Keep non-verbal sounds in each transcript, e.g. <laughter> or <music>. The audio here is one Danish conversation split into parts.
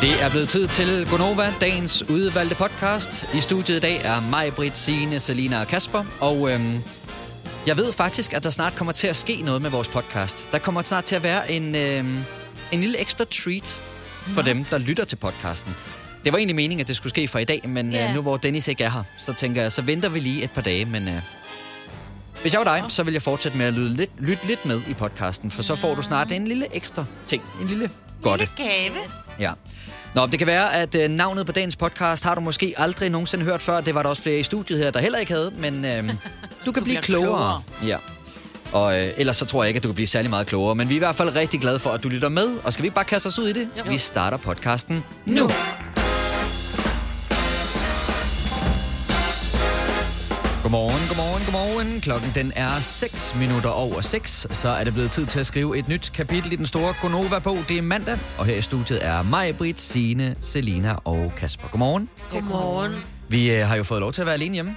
Det er blevet tid til Gonova, dagens udvalgte podcast. I studiet i dag er mig, Britt, Signe, Selina og Kasper. Og øhm, jeg ved faktisk, at der snart kommer til at ske noget med vores podcast. Der kommer snart til at være en, øhm, en lille ekstra treat for dem, der lytter til podcasten. Det var egentlig meningen, at det skulle ske fra i dag, men Ja. øh, nu hvor Dennis ikke er her, så tænker jeg, så venter vi lige et par dage. Men øh, hvis jeg var dig, så vil jeg fortsætte med at lytte lidt, lytte lidt med i podcasten, for så får du snart en lille ekstra ting. En lille godte. Gave. Ja. Nå, det kan være, at øh, navnet på dagens podcast har du måske aldrig nogensinde hørt før. Det var der også flere i studiet her, der heller ikke havde, men øh, <laughs> du kan blive bliver klogere. Ja. Og øh, ellers så tror jeg ikke, at du kan blive særlig meget klogere. Men vi er i hvert fald rigtig glade for, at du lytter med. Og skal vi ikke bare kaste os ud i det? Jo. Vi starter podcasten nu. Godmorgen, godmorgen, godmorgen. Klokken den er 6 minutter over 6. Så er det blevet tid til at skrive et nyt kapitel i den store Gonova-bog. Det er mandag, og her i studiet er mig, Britt, Signe, Selina og Kasper. Godmorgen. Godmorgen. Vi øh, har jo fået lov til at være alene hjemme.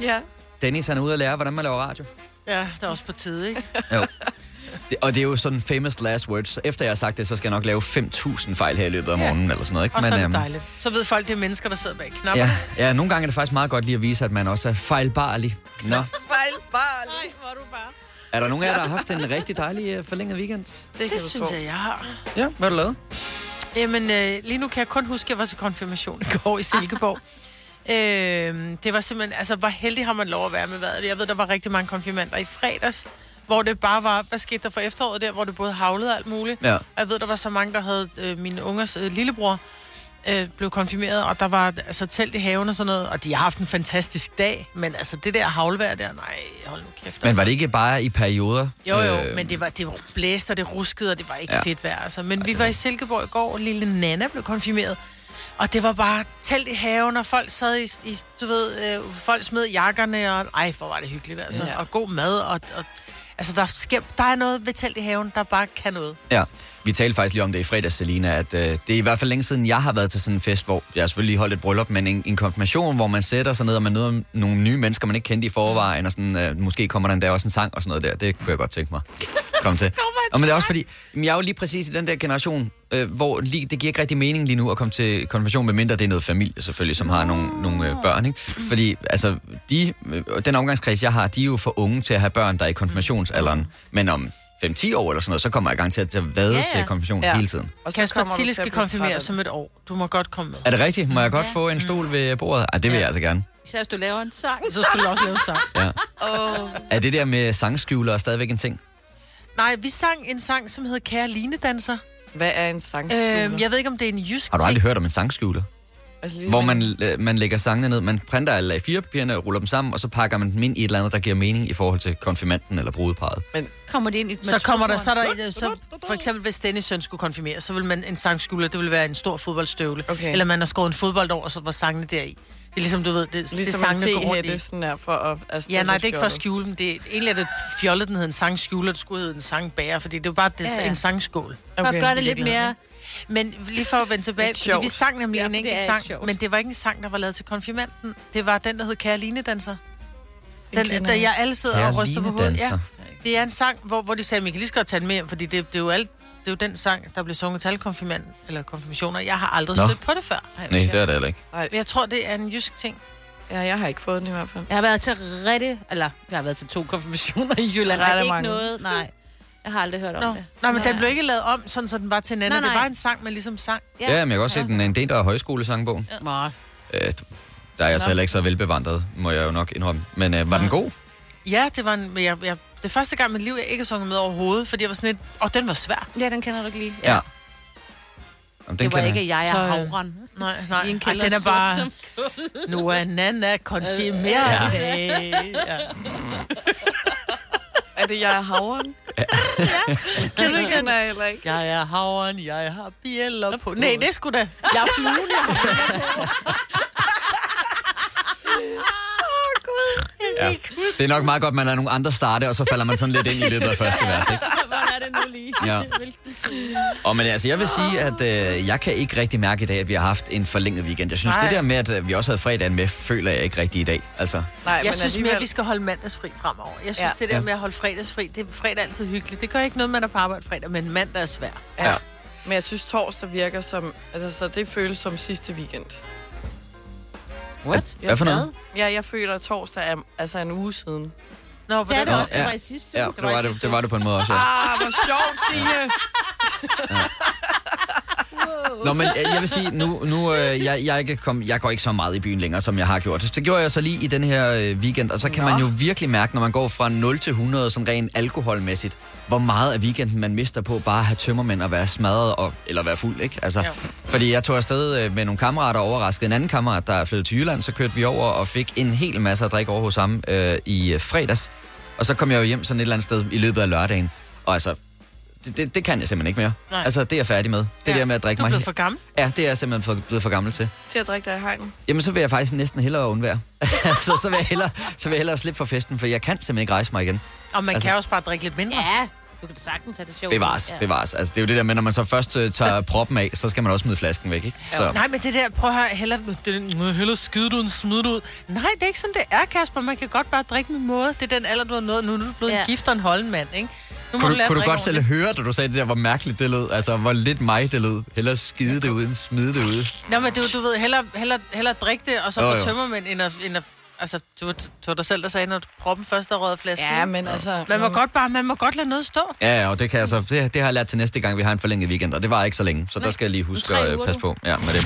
Ja. Dennis han er ude at lære, hvordan man laver radio. Ja, det er også på tide, ikke? Jo. <laughs> Det, og det er jo sådan famous last words. Efter jeg har sagt det, så skal jeg nok lave 5.000 fejl her i løbet af Ja. morgenen, eller sådan noget. Ikke? Og så er det øhm, dejligt. Så ved folk, det er mennesker, der sidder bag knapper. Ja, ja, nogle gange er det faktisk meget godt lige at vise, at man også er fejlbarlig. Nå, <laughs> Fejlbarlig. hvor er du bare. er der nogen af jer, der har haft en rigtig dejlig øh, forlænget weekend? Det, Det kan du synes jeg, jeg har. Ja, hvad har du lavet? Jamen, øh, lige nu kan jeg kun huske, at jeg var til konfirmation i går i <laughs> Silkeborg. øh, det var simpelthen, altså, hvor heldig har man lov at være med vejret. Jeg ved, der var rigtig mange konfirmander i fredags, hvor det bare var, hvad skete der for efteråret der, hvor det både havlede og alt muligt. Ja. Og jeg ved, der var så mange, der havde øh, mine ungers øh, lillebror øh, blev konfirmeret, og der var altså telt i haven og sådan noget, og de har haft en fantastisk dag, men altså det der havlvejr der, nej, hold nu kæft. Men altså. var det ikke bare i perioder? Jo, jo, Øh, men det var, det var blæst, og det ruskede, og det var ikke Ja. ja. fedt vejr. Altså. Men vi var i Silkeborg i går, og lille Nana blev konfirmeret. Og det var bare telt i haven, og folk sad i, i du ved, øh, folk smed jakkerne, og ej, hvor var det hyggeligt, altså. Ja. Ja. Og god mad, og, og altså, der, sker, der er noget ved telt i haven, der bare kan noget. Ja, vi talte faktisk lige om det i fredags, Selina, at øh, det er i hvert fald længe siden, jeg har været til sådan en fest, hvor jeg selvfølgelig lige holdt et bryllup, men en, en konfirmation, hvor man sætter sig ned, og man møder nogle nye mennesker, man ikke kendte i forvejen, og sådan, øh, måske kommer der endda også en sang og sådan noget der. Det kunne jeg godt tænke mig. Kom til. <laughs> Og men det er også fordi, jeg er jo lige præcis i den der generation, øh, hvor lige, det giver ikke rigtig mening lige nu at komme til konfirmation, medmindre det er noget familie selvfølgelig, som har nogle, nogle øh, børn. Ikke? Fordi altså, de, øh, den omgangskreds, jeg har, de er jo for unge til at have børn, der er i konfirmationsalderen. Men om 5-10 år eller sådan noget, så kommer jeg i gang til at til at vade Ja, ja, til konfirmation Ja. hele tiden. Og så Kasper Tilly skal konfirmeres om et år. Du må godt komme med. Er det rigtigt? Må jeg godt Ja. få en stol ved bordet? Ah, det vil Ja. jeg altså gerne. Især hvis du laver en sang. Så skulle du også lave sang. Ja. Åh, Er det der med sangskjuler stadigvæk en ting? Nej, vi sang en sang, som hed Kære Linedanser. hvad er en sangskole? Øhm, jeg ved ikke, om det er en jysk Har du ting. aldrig hørt om en sangskjuler? Altså, ligesom Hvor man, øh, man lægger sangene ned, man printer alle A4-papirerne og ruller dem sammen, og så pakker man dem ind i et eller andet, der giver mening i forhold til konfirmanden eller brudeparret. Kommer det ind i Så kommer der, så er der, så for eksempel hvis Dennis søn skulle konfirmere, så vil man en sangskule, det vil være en stor fodboldstøvle. Okay. Eller man har skåret en fodbold over, så var sangene deri. Det er ligesom, du ved, det, det Ligesom er en sangene går rundt i. sådan der, for at... Altså, Ja, nej, det er ikke for at skjule. dem. Det er, egentlig er det fjollet, den hedder en sangskjule, og det skulle hedde en sangbærer, fordi det er jo bare det, Ja, ja, en sangskål. For at gøre det lidt mere... Men lige for at vende tilbage, fordi vi sang nemlig Ja, en enkelt ikke sang, sjovt. men det var ikke en sang, der var lavet til konfirmanden. Det var den, der hed Kære Linedanser. Den, kender der jeg. alle sidder og ryster på hovedet. Ja, det er en sang, hvor, hvor de sagde, at vi kan lige så godt tage den med hjem, fordi det, det, er jo alt, det er jo den sang, der blev sunget til alle konfirmand, eller konfirmationer. Jeg har aldrig Nå. stødt på det før. Nej, det er det heller ikke. Men jeg tror, det er en jysk ting. Ja, jeg har ikke fået den i hvert fald. Jeg har været til rigtig... Eller, jeg har været til to konfirmationer i Jylland. Ret Der er er ikke mange. noget... Nej, jeg har aldrig hørt om Nå. det. Nej, men den blev ikke lavet om, sådan, så den var til en anden. Nej, Det nej. var en sang, man ligesom sang. Ja, ja men jeg kan også se, at den er en del af højskolesangbogen. Ja. Øh, der er jeg så heller ikke så velbevandret, må jeg jo nok indrømme. Men øh, var den god? Ja, det var en, men jeg, jeg, det er første gang i mit liv, jeg ikke har sunget med overhovedet, fordi jeg var sådan lidt, åh, den var svær. Ja, den kender du ikke lige. Ja. Jamen, den Det var kender ikke jeg. jeg, jeg Så, er øh, havren. Nej, nej, I en Ej, kælder den er sort bare, som nu er Nana konfirmeret Ja. Ja. Er det jeg er havren? Kan du ikke? Den er jeg heller ikke. Jeg er havren, jeg har bjæller på. Nej, det skulle da. Jeg er fluen, jeg <laughs> Ja. Det er nok meget godt, man lader nogle andre starte, og så falder man sådan lidt ind i løbet af første vers, ikke? <laughs> Hvor er det nu lige? Ja. Og men altså, jeg vil sige, at øh, jeg kan ikke rigtig mærke i dag, at vi har haft en forlænget weekend. Jeg synes, Nej. det der med, at øh, vi også havde fredagen med, føler jeg ikke rigtig i dag. Altså, Nej, Jeg synes mere, alligevel- at vi skal holde mandagsfri fremover. Jeg synes, Ja. ja. det der Ja. med at holde fredagsfri, det er fredag altid hyggeligt. Det gør ikke noget, man er på arbejde fredag, men mandag er svær. Ja. Men jeg synes, torsdag virker som... Altså, så det føles som sidste weekend. What? Jeg Hvad for noget? Ja, jeg føler, at torsdag er altså en uge siden. Nå, på Det er den det også. Det ja. var i sidste Ja, uge. det var det, det var det på en måde også, ja. Ah, hvor sjovt, Signe! Nå, men jeg vil sige, nu, nu øh, jeg, jeg, ikke kom, jeg går ikke så meget i byen længere, som jeg har gjort. Det gjorde jeg så lige i den her øh, weekend, og så kan Nå. man jo virkelig mærke, når man går fra 0 til 100, sådan rent alkoholmæssigt, hvor meget af weekenden man mister på bare at have tømmermænd og være smadret, og, eller være fuld, ikke? Altså. Fordi jeg tog afsted øh, med nogle kammerater og overraskede en anden kammerat, der er flyttet til Jylland, så kørte vi over og fik en hel masse at drikke over hos ham øh, i fredags. Og så kom jeg jo hjem sådan et eller andet sted i løbet af lørdagen, og altså, det, det, det kan jeg simpelthen ikke mere. Nej. Altså, det er jeg færdig med. Det Ja. der med at drikke Du er mig... blevet for gammel. Ja, det er jeg simpelthen for, blevet for gammel til. Til at drikke dig i hegnen. Jamen, så vil jeg faktisk næsten hellere undvære. <laughs> så, så, vil jeg hellere, så vil jeg hellere slippe for festen, for jeg kan simpelthen ikke rejse mig igen. Og man Altså- kan også bare drikke lidt mindre. Ja, du kan sagtens have det sjovt. Bevares, Ja. bevares. Altså, det er jo det der med, når man så først uh, tager <laughs> proppen af, så skal man også smide flasken væk, ikke? Så, Nej, men det der, prøv at høre, hellere, det, er, hellere skide du end smide du ud. Nej, det er ikke sådan, det er, Kasper. Man kan godt bare drikke med måde. Det er den alder, du har nået. Nu er du blevet ja. En gift og en holdenmand, ikke? Nu må kunne du, lære at kunne du godt selv høre, da du sagde det der, hvor mærkeligt det lød? Altså, hvor lidt mig det lød. Hellere skide det ud, end smide det ud. Nå, men du, du ved, hellere, hellere, hellere drikke det, og så Jo, få tømmermænd, end at, end at Altså, du du var dig selv, der sagde, når proppen først er røget flasken. Ja, men altså... Man må godt bare, man må godt lade noget stå. Ja, ja, og det kan jeg så, det, det har jeg lært til næste gang, vi har en forlænget weekend, og det var ikke så længe, så der skal jeg lige huske at øh, passe på. Ja, med det.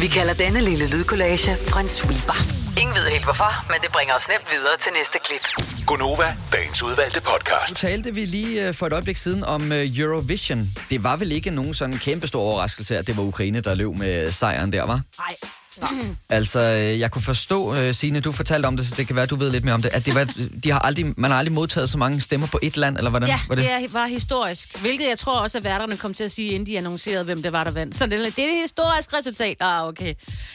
Vi kalder denne lille lydkollage Frans sweeper. Ingen ved helt hvorfor, men det bringer os nemt videre til næste klip. Gonova, dagens udvalgte Nu podcast. talte vi lige øh, for et øjeblik siden om øh, Eurovision. Det var vel ikke nogen sådan kæmpe stor overraskelse, at det var Ukraine, der løb med sejren der, var? Nej. <clears throat> Altså, øh, jeg kunne forstå, øh, Signe, du fortalte om det, så det kan være, du ved lidt mere om det, at det var, <laughs> de har aldrig, man har aldrig modtaget så mange stemmer på et land, eller hvordan Ja, var det? det er- var historisk. Hvilket jeg tror også, at værterne kom til at sige, inden de annoncerede, hvem det var, der vandt. Så det, det er et historisk resultat. Ah, okay.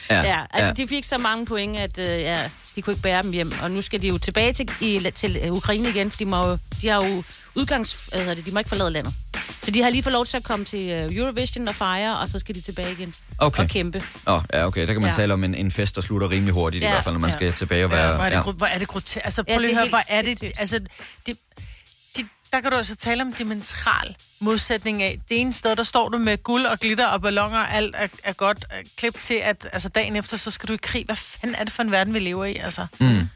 Ja, Ja, altså ja. de fik så mange point, at øh, ja, de kunne ikke bære dem hjem. Og nu skal de jo tilbage til, i, til Ukraine igen, for de, må, de har jo udgangs... Hvad det, de må ikke forlade landet. Så de har lige fået lov til at komme til øh, Eurovision og fejre, og så skal de tilbage igen Okay. og kæmpe. Åh, ja, okay, der kan man Ja. tale om en, en fest, der slutter rimelig hurtigt, ja, i Ja, hvert fald, når man ja. skal tilbage og være... Ja, hvor er det, ja. ja. hvor er det grotesk. Altså, Ja, prøv lige det at høre, hvor er det... Altså, det, det, der kan du altså tale om dimensional modsætning af. Det ene sted, der står du med guld og glitter og ballonger, og alt er, er godt. øh, Klip til, at altså, dagen efter, så skal du i krig. Hvad fanden er det for en verden, vi lever i? Altså? Mm.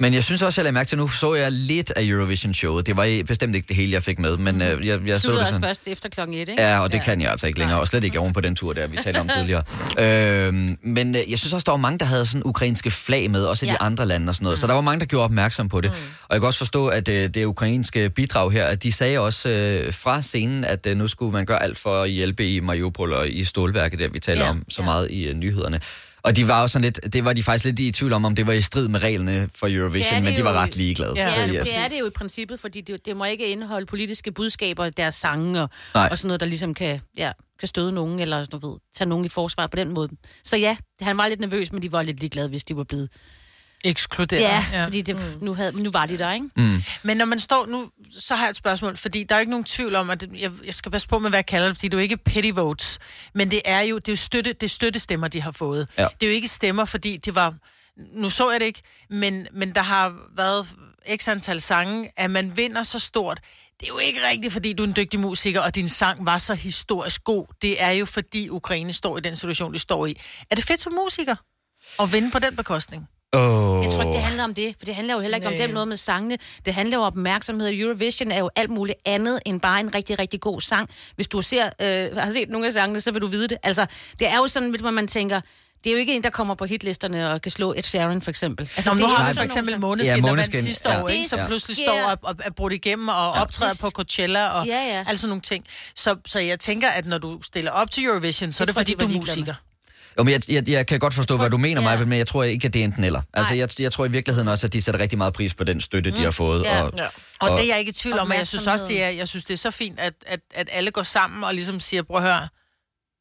Men jeg synes også, jeg lagde mærke til, nu så jeg lidt af Eurovision-showet. Det var bestemt ikke det hele, jeg fik med, men øh, jeg, jeg så det også sådan... først efter klokken 1, ikke? Ja, og det kan jeg altså ikke længere, og slet ikke oven på den tur, der vi talte om <laughs> tidligere. Øhm, men øh, jeg synes også, der var mange, der havde sådan ukrainske flag med, også i de Ja. andre lande og sådan noget. Så der var mange, der gjorde opmærksom på det. Og jeg kan også forstå, at øh, det ukrainske bidrag her, at de sagde også øh, fra scenen, at øh, nu skulle man gøre alt for at hjælpe i Mariupol og i stålværket, der vi taler Ja, om så ja. meget i øh, nyhederne. Og de var jo sådan lidt, det var de faktisk lidt i tvivl om, om det var i strid med reglerne for Eurovision, Det det men de var ret ligeglade. Ja, Ja, det, altså, det er det jo i princippet, fordi det, det må ikke indeholde politiske budskaber i deres sange og, Nej. og sådan noget, der ligesom kan, ja, kan støde nogen, eller du ved, tage nogen i forsvar på den måde. Så ja, han var lidt nervøs, men de var lidt ligeglade, hvis de var blevet... Ekskluderet. Ja, ja. fordi det, nu, havde, nu var de der, ikke? mm. Men når man står nu, så har jeg et spørgsmål, fordi der er jo ikke nogen tvivl om, at det, jeg, jeg skal passe på med, hvad jeg kalder det, fordi det er jo ikke pity votes, men det er jo, det er jo støtte, det er støttestemmer, de har fået. Ja. Det er jo ikke stemmer, fordi det var, nu så jeg det ikke, men, men der har været x antal sange, at man vinder så stort. Det er jo ikke rigtigt, fordi du er en dygtig musiker, og din sang var så historisk god. Det er jo, fordi Ukraine står i den situation, de står i. Er det fedt som musiker at vinde på den bekostning? Oh. Jeg tror ikke, det handler om det, for det handler jo heller ikke Nej. om den måde med sangene. Det handler jo om opmærksomhed. Eurovision er jo alt muligt andet end bare en rigtig, rigtig god sang. Hvis du ser, øh, har set nogle af sangene, så vil du vide det. Altså, det er jo sådan, hvor man tænker, det er jo ikke en, der kommer på hitlisterne og kan slå et Sharon, for eksempel. Altså, Nå, nu det er har vi for eksempel Måneskin, Ja, ja, der vandt sidste ja. år, ikke? som Det pludselig sker- står og, og er brudt igennem og ja. optræder Det på Coachella og Ja, ja. alle sådan nogle ting. Så, så jeg tænker, at når du stiller op til Eurovision, så er Jeg det fordi, du er musiker. Jo, men jeg, jeg, jeg kan godt forstå, hvad du mener, ja. Maja, men jeg tror ikke, at det er enten eller. Altså, jeg, jeg tror i virkeligheden også, at de sætter rigtig meget pris på den støtte, de har fået. Ja. Og, Ja. Og, det er jeg ikke i tvivl om, og jeg synes også, det er, jeg synes, det er så fint, at, at, at alle går sammen og ligesom siger, prøv at høre,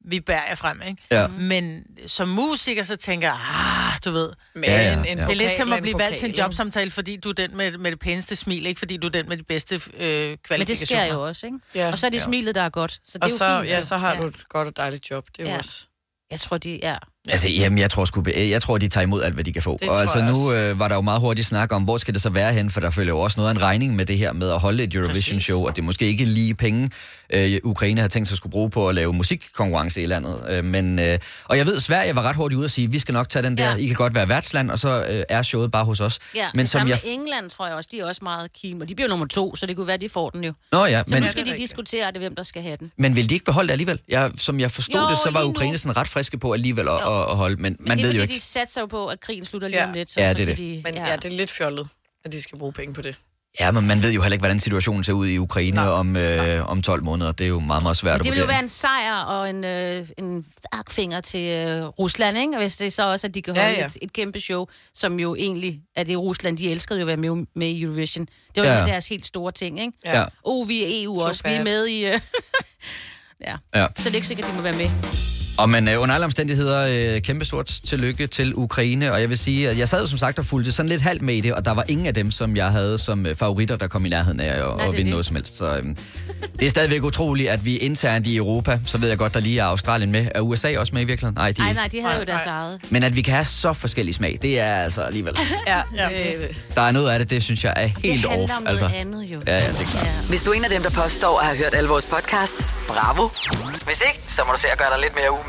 vi bærer jer frem, ikke? Ja. Men som musiker, så tænker jeg, ah, du ved, Men Ja, ja, en, ja. en det er lidt pokal som at blive valgt til en pokal, jobsamtale, fordi du er den med, med det pæneste smil, ikke fordi du er den med de bedste øh, kvalifikationer. Men det sker jo også, ikke? Ja. Og så er det Ja. smilet, der er godt. Så det Og er jo så, fint, ja, så har du et godt og dejligt job. Det er Ja. også... Jeg tror, de, er Altså, jamen, jeg tror, sgu, jeg tror, de tager imod alt, hvad de kan få. Det og altså, nu øh, var der jo meget hurtigt snak om, hvor skal det så være hen, for der følger jo også noget af en regning med det her med at holde et Eurovision-show, og det er måske ikke lige penge, øh, Ukraine har tænkt sig at skulle bruge på at lave musikkonkurrence i landet. Øh, men, øh, og jeg ved, Sverige var ret hurtigt ude at sige, vi skal nok tage den der, Ja. I kan godt være værtsland, og så øh, er showet bare hos os. Ja, men som jeg... England, tror jeg også. De er også meget keen, og de bliver nummer to, så det kunne være, de får den jo. Nå ja, Så men, nu skal de diskutere det, hvem der skal have den. men vil de ikke beholde det alligevel? Jeg, som jeg forstod Jo, det, så var. Ukraine sådan ret friske på alligevel at, at, at holde, men, Men man det ved jo ikke. de satser jo på, at krigen slutter lige Ja. om lidt. Så, Ja, det er kan det. De, Men ja. det er lidt fjollet, at de skal bruge penge på det. Ja, men man ved jo heller ikke, hvordan situationen ser ud i Ukraine Nej. om, øh, om 12 måneder. Det er jo meget, meget svært Men at det vil jo være en sejr og en, øh, en finger til øh, Rusland, ikke? Og hvis det er så også, at de kan Ja, holde ja, ja. ja. Et, et kæmpe show, som jo egentlig er det Rusland, de elskede jo at være med, med i Eurovision. Det var Ja. ja. deres helt store ting, ikke? Ja. Oh, vi er EU So også, vi er bad. med i... Øh, <laughs> ja. Ja. Så det er ikke sikkert, at de må være med. Og men øh, under alle omstændigheder, øh, kæmpe stort tillykke til Ukraine. Og jeg vil sige, at jeg sad jo som sagt og fulgte sådan lidt halvt med i det, og der var ingen af dem, som jeg havde som øh, favoritter, der kom i nærheden af at, det at vinde det. noget som helst. Så øh, det er stadigvæk utroligt, at vi internt i Europa, så ved jeg godt, der lige er Australien med. Er USA også med i virkeligheden? Nej, de Nej, nej, de havde jo Nej, deres nej. eget. Men at vi kan have så forskellig smag, det er altså alligevel... <laughs> Ja, Ja. øh, Der er noget af det, det synes jeg er helt det handler off. om noget andet jo. Ja, ja, det er klart. Ja. Hvis du er en af dem, der påstår at have hørt alle vores podcasts, bravo. Hvis ikke, så må du se at gøre dig lidt mere umage.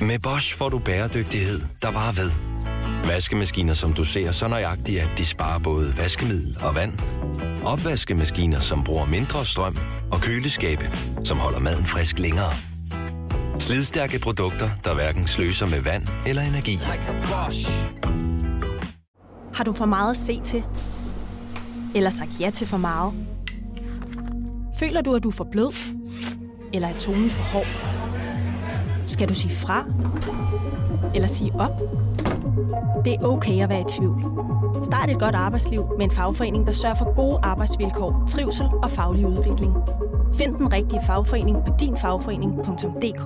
Med Bosch får du bæredygtighed, der varer ved. Vaskemaskiner, som du ser så nøjagtigt, at de sparer både vaskemiddel og vand. Opvaskemaskiner, som bruger mindre strøm. Og køleskabe, som holder maden frisk længere. Slidstærke produkter, der hverken sløser med vand eller energi. Har du for meget at se til? Eller sagt ja til for meget? Føler du, at du er for blød? Eller er tonen for hård? Skal du sige fra? Eller sige op? Det er okay at være i tvivl. Start et godt arbejdsliv med en fagforening, der sørger for gode arbejdsvilkår, trivsel og faglig udvikling. Find den rigtige fagforening på dinfagforening.dk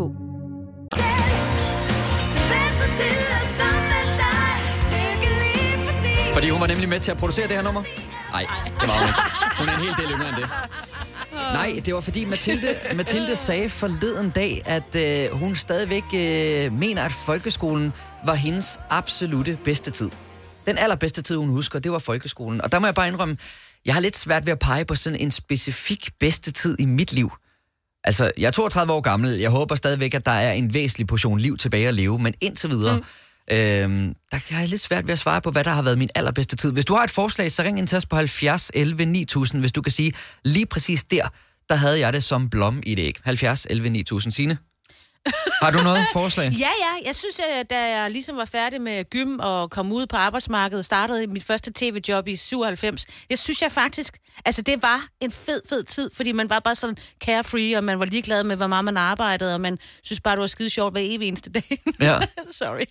Fordi hun var nemlig med til at producere det her nummer? Nej, det var hun ikke. Hun er en hel del yngre end det. <laughs> Nej, det var fordi Mathilde, Mathilde sagde forleden dag, at øh, hun stadigvæk øh, mener, at folkeskolen var hendes absolute bedste tid. Den allerbedste tid, hun husker, det var folkeskolen. Og der må jeg bare indrømme, jeg har lidt svært ved at pege på sådan en specifik bedste tid i mit liv. Altså, jeg er 32 år gammel. Jeg håber stadigvæk, at der er en væsentlig portion liv tilbage at leve. Men indtil videre, mm øhm, der har jeg lidt svært ved at svare på, hvad der har været min allerbedste tid. Hvis du har et forslag, så ring ind til os på 70 11 9000, hvis du kan sige, lige præcis der, der havde jeg det som blom i det æg. 70 11 9000. Signe? Har du noget forslag? <laughs> Ja, ja. Jeg synes, at da jeg ligesom var færdig med gym og kom ud på arbejdsmarkedet, startede mit første tv-job i 97, det synes jeg faktisk, altså det var en fed, fed tid, fordi man var bare sådan carefree, og man var ligeglad med, hvor meget man arbejdede, og man synes bare, det var skide sjovt hver evig eneste dag. Ja. <laughs> Sorry.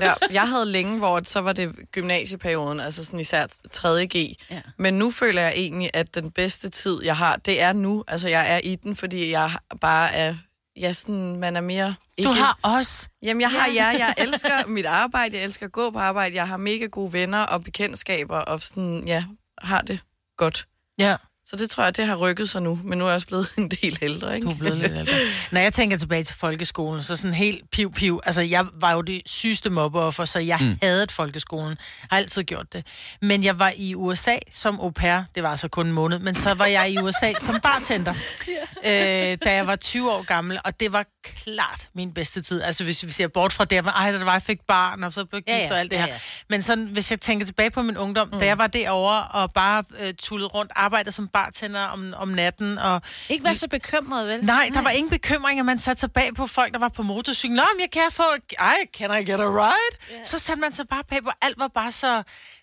ja, jeg havde længe, hvor så var det gymnasieperioden, altså sådan især 3.G. Ja. Men nu føler jeg egentlig, at den bedste tid, jeg har, det er nu. Altså, jeg er i den, fordi jeg bare er... Ja, sådan, man er mere... Du har os. Jamen, jeg har jer. Jeg <laughs> elsker mit arbejde. Jeg elsker at gå på arbejde. Jeg har mega gode venner og bekendtskaber, og sådan, ja, har det godt. Ja. Så det tror jeg, det har rykket sig nu. Men nu er jeg også blevet <laughs> en del ældre, ikke? Du er blevet lidt ældre. Når jeg tænker tilbage til folkeskolen, så sådan helt piv-piv. Altså, jeg var jo det sygeste mobbeoffer, så jeg mm. havde folkeskolen. Jeg har altid gjort det. Men jeg var i USA som au pair. Det var altså kun en måned. Men så var jeg i USA som bartender, <laughs> øh, da jeg var 20 år gammel. Og det var klart min bedste tid. Altså hvis vi ser bort fra det, ej, da det var, jeg fik barn, og så blev gift Ja, ja, ja, ja, og alt det ja, her. ja. Men sådan, hvis jeg tænker tilbage på min ungdom, mm. da jeg var derovre og bare øh, tullede rundt, arbejdede som bartender om, om natten. Og, Ikke være så bekymret, vel? Nej, der var ingen bekymringer. Man satte sig bag på folk, der var på motorcykel. Nå, men jeg kan få... Ej, can I get a ride? Yeah. Så satte man sig bare bag på. Alt var bare så...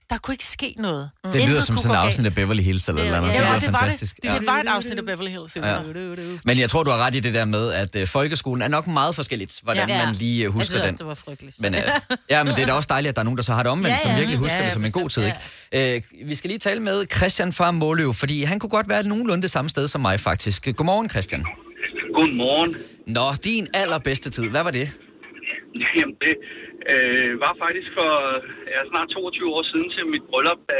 Der kunne ikke ske noget. Det lyder som sådan et afsnit af. Beverly Hills eller Ja, eller andet. ja, det ja, er det var fantastisk. det. Det var et afsnit af Beverly Hills. Ja. Men jeg tror, du har ret i det der med, at øh, folkeskolen er nok meget forskelligt, hvordan Ja. man lige øh, husker jeg synes den. også, det var frygteligt. Men, øh, ja, men det er da også dejligt, at der er nogen, der så har det omvendt, Ja, ja, ja. som ja. virkelig husker Ja, det som en god tid. Ikke? Øh, vi skal lige tale med Christian fra Måløv, fordi han kunne godt være nogenlunde det samme sted som mig faktisk. Godmorgen, Christian. Godmorgen. Nå, din allerbedste tid, hvad var det? Jamen, det øh, var faktisk for ja, snart 22 år siden til mit bryllup, da,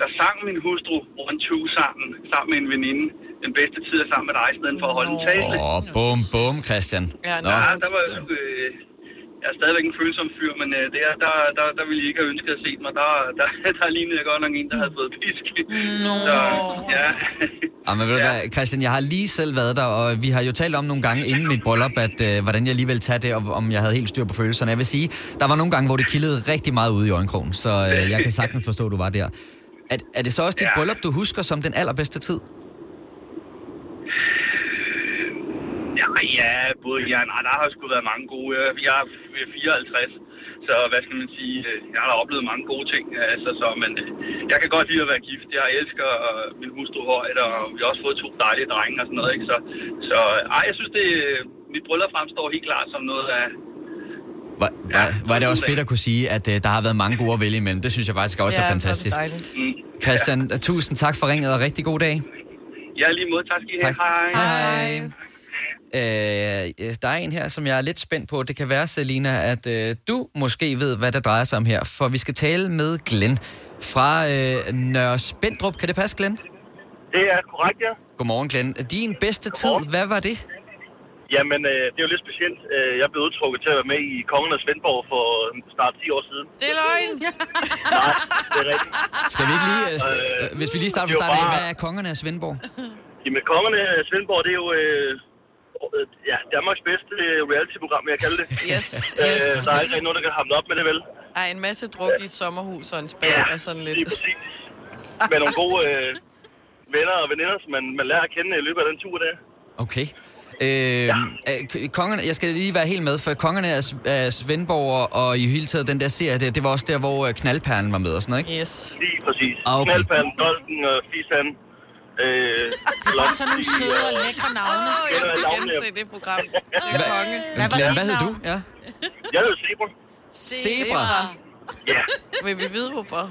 der sang min hustru One Two sammen, sammen med en veninde. Den bedste tid er sammen med dig, i stedet for at holde en tale. Åh, oh, bum, bum, Christian. Ja, Nå. der var, øh, jeg er stadigvæk en følsom fyr, men øh, der, der, der, der ville I ikke have ønsket at se mig. Der, der, <laughs> der lignede jeg godt nok en, der havde fået pisk. Nå. Så, ja. Ah, men ved du hvad, Christian, jeg har lige selv været der, og vi har jo talt om nogle gange inden mit bryllup, at øh, hvordan jeg lige ville tage det, og om jeg havde helt styr på følelserne. Jeg vil sige, der var nogle gange, hvor det kildede rigtig meget ude i øjenkrogen, så øh, <laughs> jeg kan sagtens forstå, at du var der. Er, er det så også dit Ja. bryllup, du husker som den allerbedste tid? Ja, ja, både ja, nej, der har sgu været mange gode. Jeg- er 54, så hvad skal man sige, øh, jeg har da oplevet mange gode ting. Altså, så, men øh, jeg kan godt lide at være gift. Jeg elsker øh, min hustru højt, og vi har også fået to dejlige drenge og sådan noget. Ikke? Så, så ej, jeg synes, det, mit bryllup fremstår helt klart som noget af... Var, var, var det også fedt at kunne sige, at øh, der har været mange gode at vælge imellem. Det synes jeg faktisk også Ja, er fantastisk. Mm. Christian, tusind tak for ringet, og rigtig god dag. Ja, lige måde. Tak skal I have. Tak. Hej. Hej. Øh, der er en her, som jeg er lidt spændt på. Det kan være, Selina, at øh, du måske ved, hvad det drejer sig om her. For vi skal tale med Glenn fra øh, Nørre Spendrup. Kan det passe, Glenn? Det er korrekt, ja. Godmorgen, Glenn. Din bedste tid, hvad var det? Jamen, øh, det er jo lidt specielt. Øh, jeg blev udtrukket til at være med i Kongen af Svendborg for snart 10 år siden. Det er løgn. <laughs> Nej, det er rigtigt. Skal vi ikke lige, øh, st- øh, hvis vi lige starter fra er jo start af, bare- hvad er kongerne af Svendborg? Jamen, Kongerne af Svendborg, det er jo øh, øh, ja, Danmarks bedste øh, reality-program, vil jeg kalde det. <laughs> Yes, Øh, yes. der er ikke rigtig nogen, der kan hamle op med det, vel? Ej, en masse druk i et sommerhus og en spag og sådan lidt. Lige præcis. Med nogle gode øh, venner og veninder, som man, man lærer at kende i løbet af den tur der. Okay. Øh, ja. kongerne, jeg skal lige være helt med, for kongerne af, Svendborg og- i hele taget den der serie, det, det var også der, hvor øh, knaldperlen var med og sådan noget, ikke? Yes. Lige præcis. Ah, okay. Knaldpanden, Dolken og Fisan. Øh, <laughs> Sådan nogle søde og lækre navne. Åh, jeg skal gense det program. Det er konge. Hvad, hvad, hvad hed du? Ja. Jeg hedder Zebra. Zebra. Ja. Vil vi vide, hvorfor? <laughs>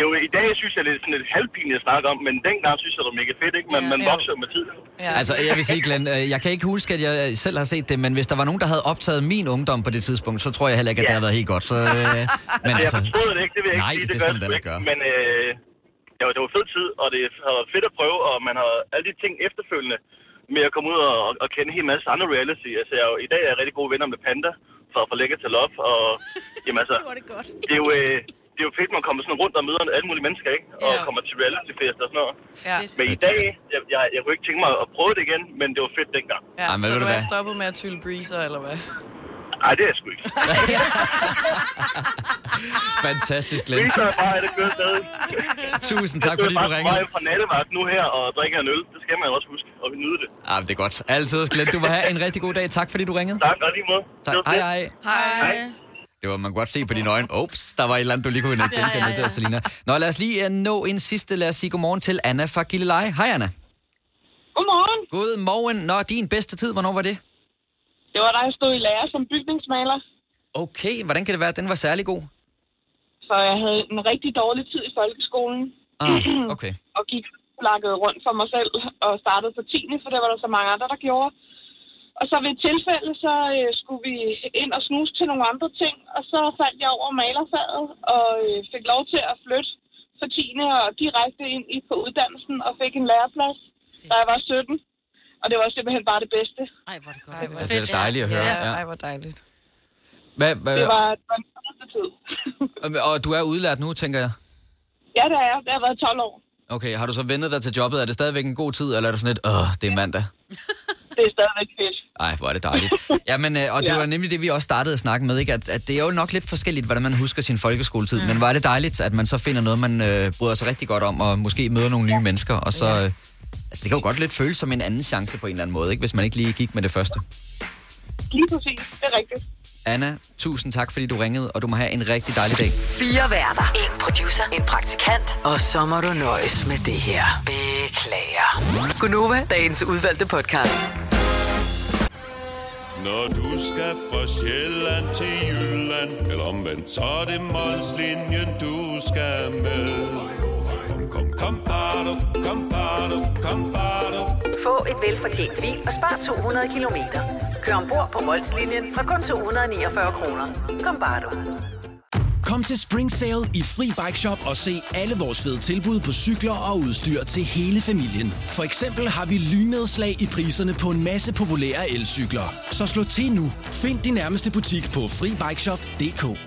Jo, i dag synes jeg, det er sådan lidt halvpinligt at snakke om, men dengang synes jeg, det var mega fedt, ikke? Man, Ja. man Ja. vokser jo med tiden. Ja. Altså, jeg vil sige, Glenn, øh, jeg kan ikke huske, at jeg selv har set det, men hvis der var nogen, der havde optaget min ungdom på det tidspunkt, så tror jeg heller ikke, at det Ja. havde været helt godt. Så, øh, men <laughs> Men altså, jeg forstod det ikke, det vil jeg nej, ikke sige, det det, skal man da jeg ikke gøre. Men øh, det, var, det var fed tid, og det har været fedt at prøve, og man har alle de ting efterfølgende med at komme ud og, og kende en hel masse andre reality. Altså, jeg, i dag er jeg rigtig gode venner med Panda fra For Lækker til Love, og jamen altså, <laughs> det godt. det er jo... Øh, det er jo fedt, man kommer sådan rundt og møder alle mulige mennesker, ikke? Og Ja. kommer til reality-fest og sådan noget. Ja. Men i dag, jeg, jeg, jeg kunne ikke tænke mig at prøve det igen, men det var fedt dengang. Ja, Ej, så du er hvad? stoppet med at tylle breezer, eller hvad? Nej, det er jeg sgu ikke. <laughs> fantastisk, Glenn. Viser er bare, det kører stadig. Tusind tak, fordi du Jeg ringede. er fra nattevagt nu her og drikker en øl. Det skal man også huske og nyde det. Ah, det er godt. Altid, Glenn. Du må have en rigtig god dag. Tak, fordi du ringede. Tak, og lige måde. Tak. Hej, hej. Hej. Det var man kunne godt se på dine øjne. Ups, der var et eller andet, du lige kunne genkende ja, ja, ja. der, Selina. Nå, lad os lige uh, nå en sidste. Lad os sige godmorgen til Anna fra Gilleleje. Hej, Anna. Godmorgen. Godmorgen. Nå, din bedste tid, hvornår var det? Det var da jeg stod i lære som bygningsmaler, Okay, hvordan kan det være, at den var særlig god? så jeg havde en rigtig dårlig tid i folkeskolen. Ah, <clears throat> okay. og gik lakket rundt for mig selv og startede på 10. for det var der så mange andre, der gjorde. Og så ved et tilfælde, så øh, skulle vi ind og snuse til nogle andre ting, og så faldt jeg over malerfaget og øh, fik lov til at flytte for 10. og direkte ind i på uddannelsen og fik en læreplads, da jeg var 17. Og det var simpelthen bare det bedste. Ej, hvor det godt. Ej, hvor Ja, det er dejligt at høre. Ja, Ja. ej, hvor dejligt. Hvad, hvad, Det var, det den bedste tid. og, og du er udlært nu, tænker jeg? Ja, det er jeg. Det har været 12 år. Okay, har du så vendet dig til jobbet? Er det stadigvæk en god tid, eller er du sådan lidt, åh, det er mandag? Det er stadigvæk fedt. Ej, hvor er det dejligt. Jamen, øh, og det Ja. var nemlig det, vi også startede at snakke med, ikke? At, at det er jo nok lidt forskelligt, hvordan man husker sin folkeskoletid. Mm. Men er det dejligt, at man så finder noget, man øh, bryder sig rigtig godt om, og måske møder nogle nye mennesker, og så... Øh, altså, det kan jo godt lidt føles som en anden chance på en eller anden måde, ikke? Hvis man ikke lige gik med det første. Lige præcis, det er rigtigt. Anna, tusind tak, fordi du ringede, og du må have en rigtig dejlig dag. Fire værter. En producer. En praktikant. Og så må du nøjes med det her. Beklager. Gunova, dagens udvalgte podcast. Når du skal fra Sjælland til Jylland Eller omvendt, så er det Molslinjen, du skal med Kom, kom, kom, bado, kom, bado, kom, bado. Få et velfortjent bil og spar 200 kilometer. Kør ombord på Molslinjen fra kun 249 kroner. Kom bare du. Kom til Spring Sale i Fri Bike Shop og se alle vores fede tilbud på cykler og udstyr til hele familien. For eksempel har vi lynedslag i priserne på en masse populære elcykler. Så slå til nu. Find din nærmeste butik på FriBikeShop.dk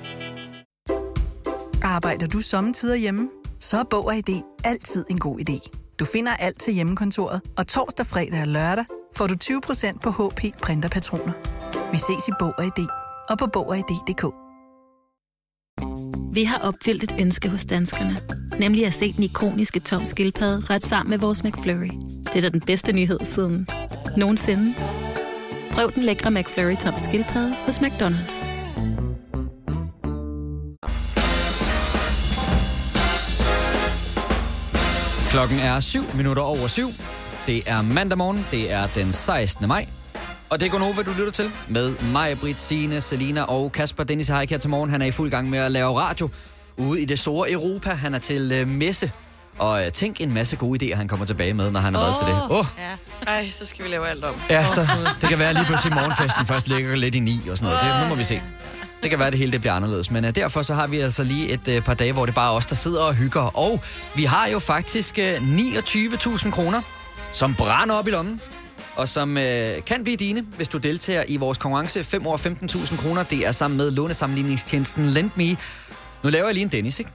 Arbejder du sommetider hjemme? Så er Bog og ID altid en god idé. Du finder alt til hjemmekontoret, og torsdag, fredag og lørdag får du 20% på HP printerpatroner. Vi ses i Bog og ID og på Bog og ID.dk. Vi har opfyldt et ønske hos danskerne. Nemlig at se den ikoniske tom skildpadde ret sammen med vores McFlurry. Det er da den bedste nyhed siden nogensinde. Prøv den lækre McFlurry tom skildpadde hos McDonald's. Klokken er 7 minutter over 7. Det er mandag morgen. Det er den 16. maj. Og det er Gonova, du lytter til med mig, Britt, Signe, Selina og Kasper Dennis Haik her til morgen. Han er i fuld gang med at lave radio ude i det store Europa. Han er til øh, messe. Og øh, tænk en masse gode idéer, han kommer tilbage med, når han har været til det. Åh, oh, Ja. Ej, så skal vi lave alt om. ja, så det kan være lige pludselig morgenfesten først ligger lidt i ni og sådan noget. Det, nu må vi se. Det kan være, at det hele det bliver anderledes. Men uh, derfor så har vi altså lige et uh, par dage, hvor det bare er os, der sidder og hygger. Og vi har jo faktisk uh, 29.000 kroner, som brænder op i lommen. Og som øh, kan blive dine, hvis du deltager i vores konkurrence. 5 år 15.000 kroner. Det er sammen med lånesammenligningstjenesten LendMe. Nu laver jeg lige en Dennis, ikke?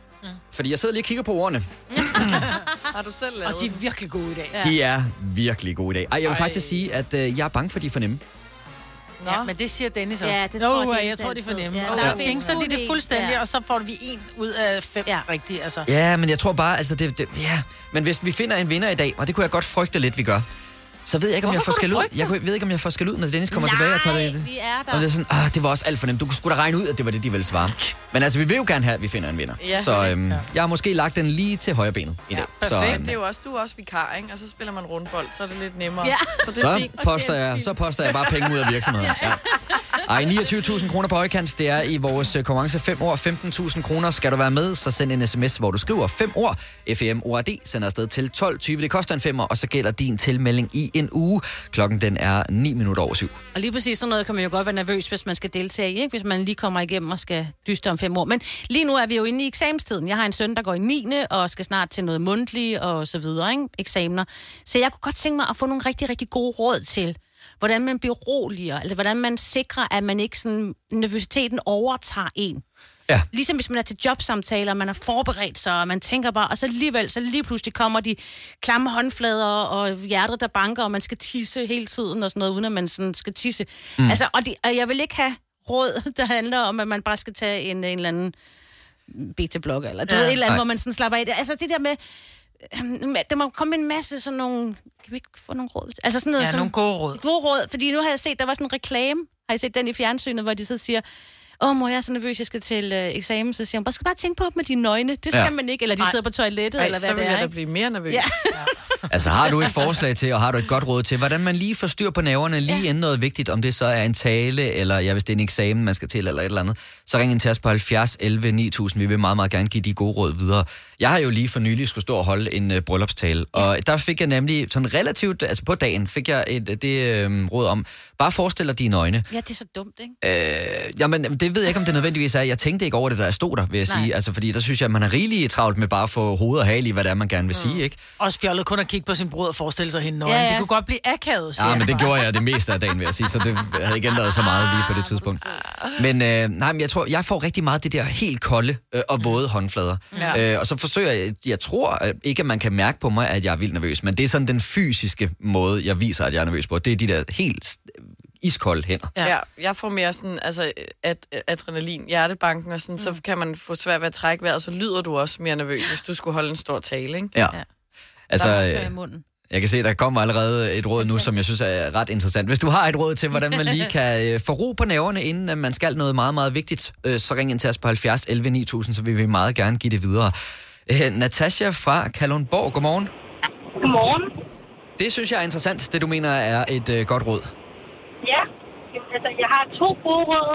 Fordi jeg sidder lige og kigger på ordene. <laughs> Har du selv lavet Og de er virkelig gode i dag. Ja. De er virkelig gode i dag. Ej, jeg vil faktisk sige, at øh, jeg er bange for, de er for nemme. Nå. Ja, men det siger Dennis også. Ja, det tror Nå, jeg, jeg, tror, de er for altid. nemme. Ja, Ja, der så er tænker så en det er fuldstændig, idé. og så får vi en ud af fem ja. rigtige. Altså. Ja, men jeg tror bare, altså det, det, ja. Men hvis vi finder en vinder i dag, og det kunne jeg godt frygte lidt, vi gør, så ved jeg ikke, om Hvorfor jeg får skal ud. Jeg ved ikke, om jeg får skal ud, når Dennis kommer tilbage og tager det. vi er der. Og det er sådan, ah, det var også alt for nemt. Du kunne sgu da regne ud, at det var det, de ville svare. Men altså, vi vil jo gerne have, at vi finder en vinder. Ja. så øhm, jeg har måske lagt den lige til højre benet i dag. Perfekt, så, det øhm, er jo også, du er også vikar, ikke? Og så spiller man rundbold, så er det lidt nemmere. Ja. Så det er så fint. poster, jeg, så poster jeg bare penge ud af virksomheden. Ja. Ej, 29.000 kroner på højkant, det er i vores øh, konkurrence 5 år. 15.000 kroner skal du være med, så send en sms, hvor du skriver 5 år. FM ORD sender afsted til 12.20. Det koster en 5 og så gælder din tilmelding i en uge. Klokken den er 9 minutter over 7. Og lige præcis sådan noget kan man jo godt være nervøs, hvis man skal deltage i, ikke? hvis man lige kommer igennem og skal dyste om fem år. Men lige nu er vi jo inde i eksamenstiden. Jeg har en søn, der går i 9. og skal snart til noget mundtligt og så videre, ikke? eksamener. Så jeg kunne godt tænke mig at få nogle rigtig, rigtig gode råd til, hvordan man bliver roligere, eller altså hvordan man sikrer, at man ikke sådan, nervøsiteten overtager en. Ja. Ligesom hvis man er til jobsamtaler, man er forberedt sig, og man tænker bare, og så alligevel, så lige pludselig kommer de klamme håndflader og hjertet, der banker, og man skal tisse hele tiden og sådan noget, uden at man sådan skal tisse. Mm. Altså, og, de, og jeg vil ikke have råd, <laughs> der handler om, at man bare skal tage en, en eller anden beta-blok, eller du Ja. ved, et eller andet, Nej. hvor man sådan slapper af. Altså det der med, øhm, der må komme en masse sådan nogle, kan vi ikke få nogle råd? Altså sådan noget Ja, som, nogle gode råd. Gode råd, fordi nu har jeg set, der var sådan en reklame, har jeg set den i fjernsynet, hvor de så siger, åh mor, jeg er så nervøs, jeg skal til øh, eksamen, så siger hun, bare skal bare tænke på dem med dine nøgne, det skal Ja. man ikke, eller de Ej. sidder på toilettet, Ej, eller hvad så det vil er. jeg da ikke? blive mere nervøs. Ja. <laughs> Altså har du et forslag til, og har du et godt råd til, hvordan man lige får styr på nerverne, lige ja. inden noget vigtigt, om det så er en tale, eller ja, hvis det er en eksamen, man skal til, eller et eller andet, så ring ind til os på 70 11 9000. Vi vil meget, meget gerne give de gode råd videre. Jeg har jo lige for nylig skulle stå og holde en uh, bryllupstale, og der fik jeg nemlig sådan relativt, altså på dagen, fik jeg et, det uh, råd om, bare forestil dig dine øjne. Ja, det er så dumt, ikke? Øh, jamen, det det ved jeg ikke, om det nødvendigvis er. Jeg tænkte ikke over det, jeg stod der, vil jeg Nej. sige. Altså, fordi der synes jeg, man er rigtig travlt med bare at få hoved og hale i, hvad det er, man gerne vil sige, ikke? Også fjollet kun at kigge på sin bror og forestille sig hende nøgen. Ja, Ja. Det kunne godt blive akavet, siger Ja, men det gjorde jeg det meste af dagen, vil jeg sige, så det havde ikke ændret så meget lige på det tidspunkt. Men øh, nej, men jeg tror, jeg får rigtig meget det der helt kolde øh, og våde håndflader. Ja. Øh, og så forsøger jeg, jeg tror øh, ikke, at man kan mærke på mig, at jeg er vildt nervøs, men det er sådan den fysiske måde, jeg viser, at jeg er nervøs på. Det er de der helt iskolde hænder. Ja. ja, jeg får mere sådan, altså, at, adrenalin, hjertebanken og sådan, mm. så kan man få svært ved at trække vejret, og så lyder du også mere nervøs, hvis du skulle holde en stor tale, ikke? Ja. Altså, Der er tør i øh, munden. jeg kan se, der kommer allerede et råd nu, som jeg synes er ret interessant. Hvis du har et råd til, hvordan man lige <laughs> kan øh, få ro på nerverne, inden at man skal noget meget, meget vigtigt, øh, så ring ind til os på 70 11 9000, så vil vi meget gerne give det videre. Øh, Natasha fra Kalundborg, godmorgen. Godmorgen. Det synes jeg er interessant, det du mener er et øh, godt råd. Altså jeg har to gode råd.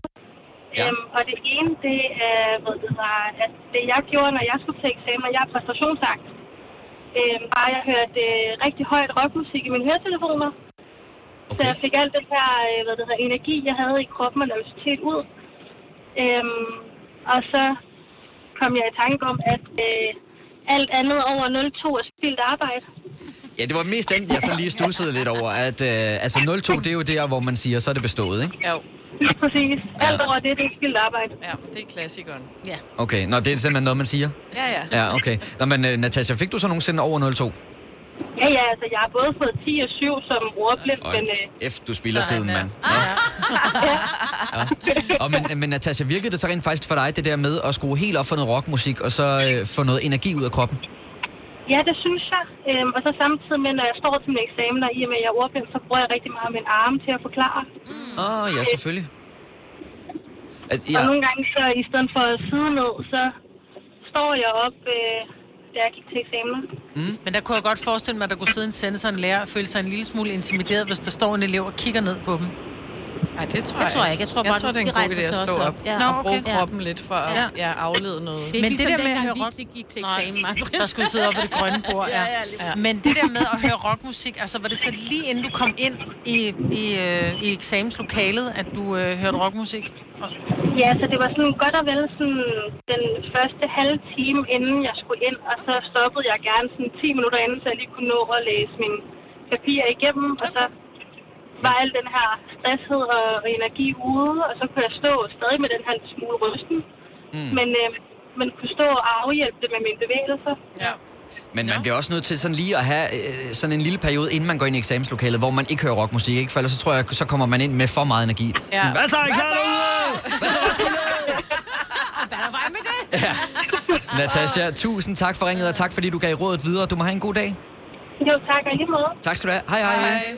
Ja. Øhm, og det ene, det er, hvad det var, at det jeg gjorde, når jeg skulle til eksamen, og jeg er præstationsagt, øhm, bare jeg hørte øh, rigtig højt rockmusik i mine høretelefoner. Okay. Så jeg fik alt det her, øh, hvad det hedder, energi, jeg havde i kroppen og nervøsitet ud. Øhm, og så kom jeg i tanke om, at øh, alt andet over 02 er spildt arbejde. Ja, det var mest den, jeg så lige stussede lidt over, at øh, altså 02, det er jo der, hvor man siger, så er det bestået, ikke? Jo. Lige præcis. Alt over det, det er spildt arbejde. Ja, det er klassikeren. Ja. Okay, nå, det er simpelthen noget, man siger? Ja, ja. Ja, okay. Nå, men øh, Natasha, fik du så nogensinde over 02? Ja, ja, altså jeg har både fået 10 og 7 som ordblind, Øj, men øh, F, du spilder Sådan tiden, mand. Ja. Og men, men Natasha, virkede det så rent faktisk for dig, det der med at skrue helt op for noget rockmusik, og så øh, få noget energi ud af kroppen? Ja, det synes jeg. Øhm, og så samtidig med, når jeg står til min eksamen, og i og med, at jeg er ordblind, så bruger jeg rigtig meget min arme til at forklare. Åh, oh, ja, selvfølgelig. At, Ja. Og nogle gange, så i stedet for at sidde ned, så står jeg op, øh, da jeg gik til eksamen. Mm. Men der kunne jeg godt forestille mig, at der kunne sidde en sensor og en lærer og føle sig en lille smule intimideret, hvis der står en elev og kigger ned på dem. Nej, det tror Det jeg, tror jeg ikke. Jeg tror jeg bare, tror, det er de en god rejser idé at stå op op. Ja. og Nå, bruge okay. kroppen lidt for at Ja. ja. aflede noget. Det er Men ikke det ligesom der med at høre rock... gik til eksamen, Maj-Brit. <laughs> der skulle sidde op i det grønne bord, ja. Ja, ja, ja. Men det der med at høre rockmusik, altså var det så lige inden du kom ind i, i, øh, i eksamenslokalet, at du øh, hørte rockmusik? Ja, så det var sådan godt og vel sådan den første halve time, inden jeg skulle ind, og så stoppede jeg gerne sådan 10 minutter inden, så jeg lige kunne nå at læse mine papirer igennem, og så var al den her stresshed og, energi ude, og så kunne jeg stå stadig med den her smule rysten, Mm. men, øh, men kunne stå og afhjælpe det med mine bevægelser. Ja. men man bliver også nødt til sådan lige at have øh, sådan en lille periode, inden man går ind i eksamenslokalet, hvor man ikke hører rockmusik, ikke? For ellers så tror jeg, så kommer man ind med for meget energi. Ja. Hvad så, er I klar derude? Hvad så, Hvad er der med det? Natasha, tusind tak for ringet, og tak fordi du gav rådet videre. Du må have en god dag. Jo, tak, og lige måde. Tak skal du have. Hej, hej. hej.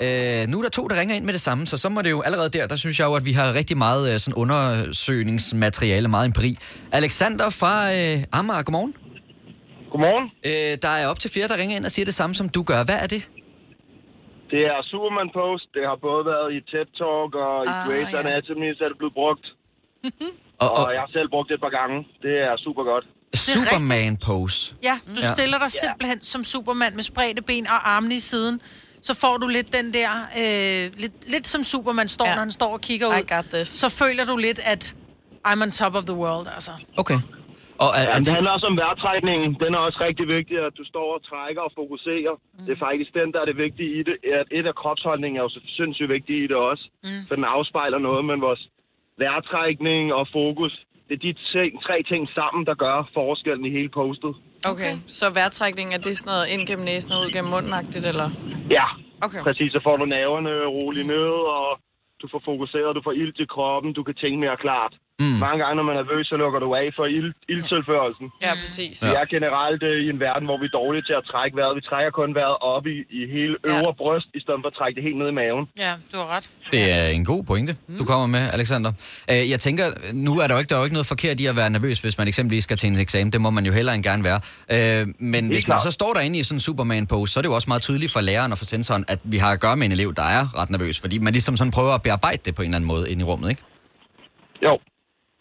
Hej. Øh, nu er der to, der ringer ind med det samme, så så må det jo allerede der, der synes jeg jo, at vi har rigtig meget øh, sådan undersøgningsmateriale, meget empiri. Alexander fra øh, Amager, godmorgen. Godmorgen. Øh, der er op til flere, der ringer ind og siger det samme, som du gør. Hvad er det? Det er Superman Post. Det har både været i TED Talk og i Ah, Grey's ja. Anatomy, så er det blevet brugt. <laughs> Og, og, jeg har selv brugt det et par gange. Det er super godt. Superman pose. Ja, du Ja. ja. stiller dig simpelthen som Superman med spredte ben og armene i siden. Så får du lidt den der, øh, lidt, lidt som Superman står, ja. når han står og kigger ud. I got this. Så føler du lidt, at I'm on top of the world, altså. Okay. Og er, Ja, er det det, handler også om vejrtrækningen. Den er også rigtig vigtig, at du står og trækker og fokuserer. Mm. Det er faktisk den, der er det vigtige i det. At et af kropsholdningen er jo sindssygt vigtigt i det også. Mm. For den afspejler noget, men vores vejrtrækning og fokus, det er de ting, tre ting sammen, der gør forskellen i hele postet. Okay, så vejrtrækning, er det sådan noget ind gennem næsen og ud gennem munden-agtigt, eller? Ja, Okay. præcis. Så får du nerverne roligt ned, og du får fokuseret, du får ild til kroppen, du kan tænke mere klart. Mm. Mange gange, når man er nervøs, så lukker du af for ild, ildtilførelsen. Ja, præcis. Vi er generelt øh, i en verden, hvor vi er dårlige til at trække vejret. Vi trækker kun vejret op i, i hele øvre ja. bryst, i stedet for at trække det helt ned i maven. Ja, du har ret. det er en god pointe, du kommer med, Alexander. Øh, jeg tænker, nu er der jo ikke, der er jo ikke noget forkert i at være nervøs, hvis man eksempelvis skal til en eksamen. Det må man jo heller end gerne være. Øh, men hvis man så står derinde i sådan en Superman-pose, så er det jo også meget tydeligt for læreren og for sensoren, at vi har at gøre med en elev, der er ret nervøs. Fordi man ligesom sådan prøver at bearbejde det på en eller anden måde ind i rummet, ikke? Jo.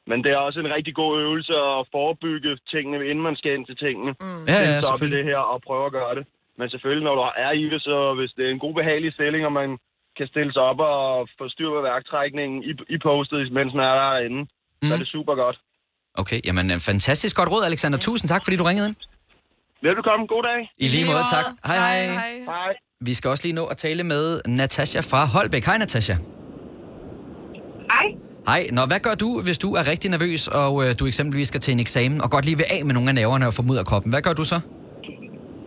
Men det er også en rigtig god øvelse at forebygge tingene, inden man skal ind til tingene. Mm. Ja, ja, selvfølgelig. det her og prøve at gøre det. Men selvfølgelig, når du er i det, så hvis det er en god behagelig stilling, og man kan stille sig op og få styr på værktrækningen i, i postet, mens man er derinde. Mm. Så er det super godt. Okay, jamen øh, fantastisk godt råd, Alexander. Tusind tak, fordi du ringede ind. Velbekomme. God dag. I lige måde, tak. Hej, hej. Hej. Vi skal også lige nå at tale med Natasha fra Holbæk. Hej, Natasha. Hej. Hej. Nå, hvad gør du, hvis du er rigtig nervøs, og øh, du eksempelvis skal til en eksamen, og godt lige vil af med nogle af nerverne og få dem ud af kroppen? Hvad gør du så?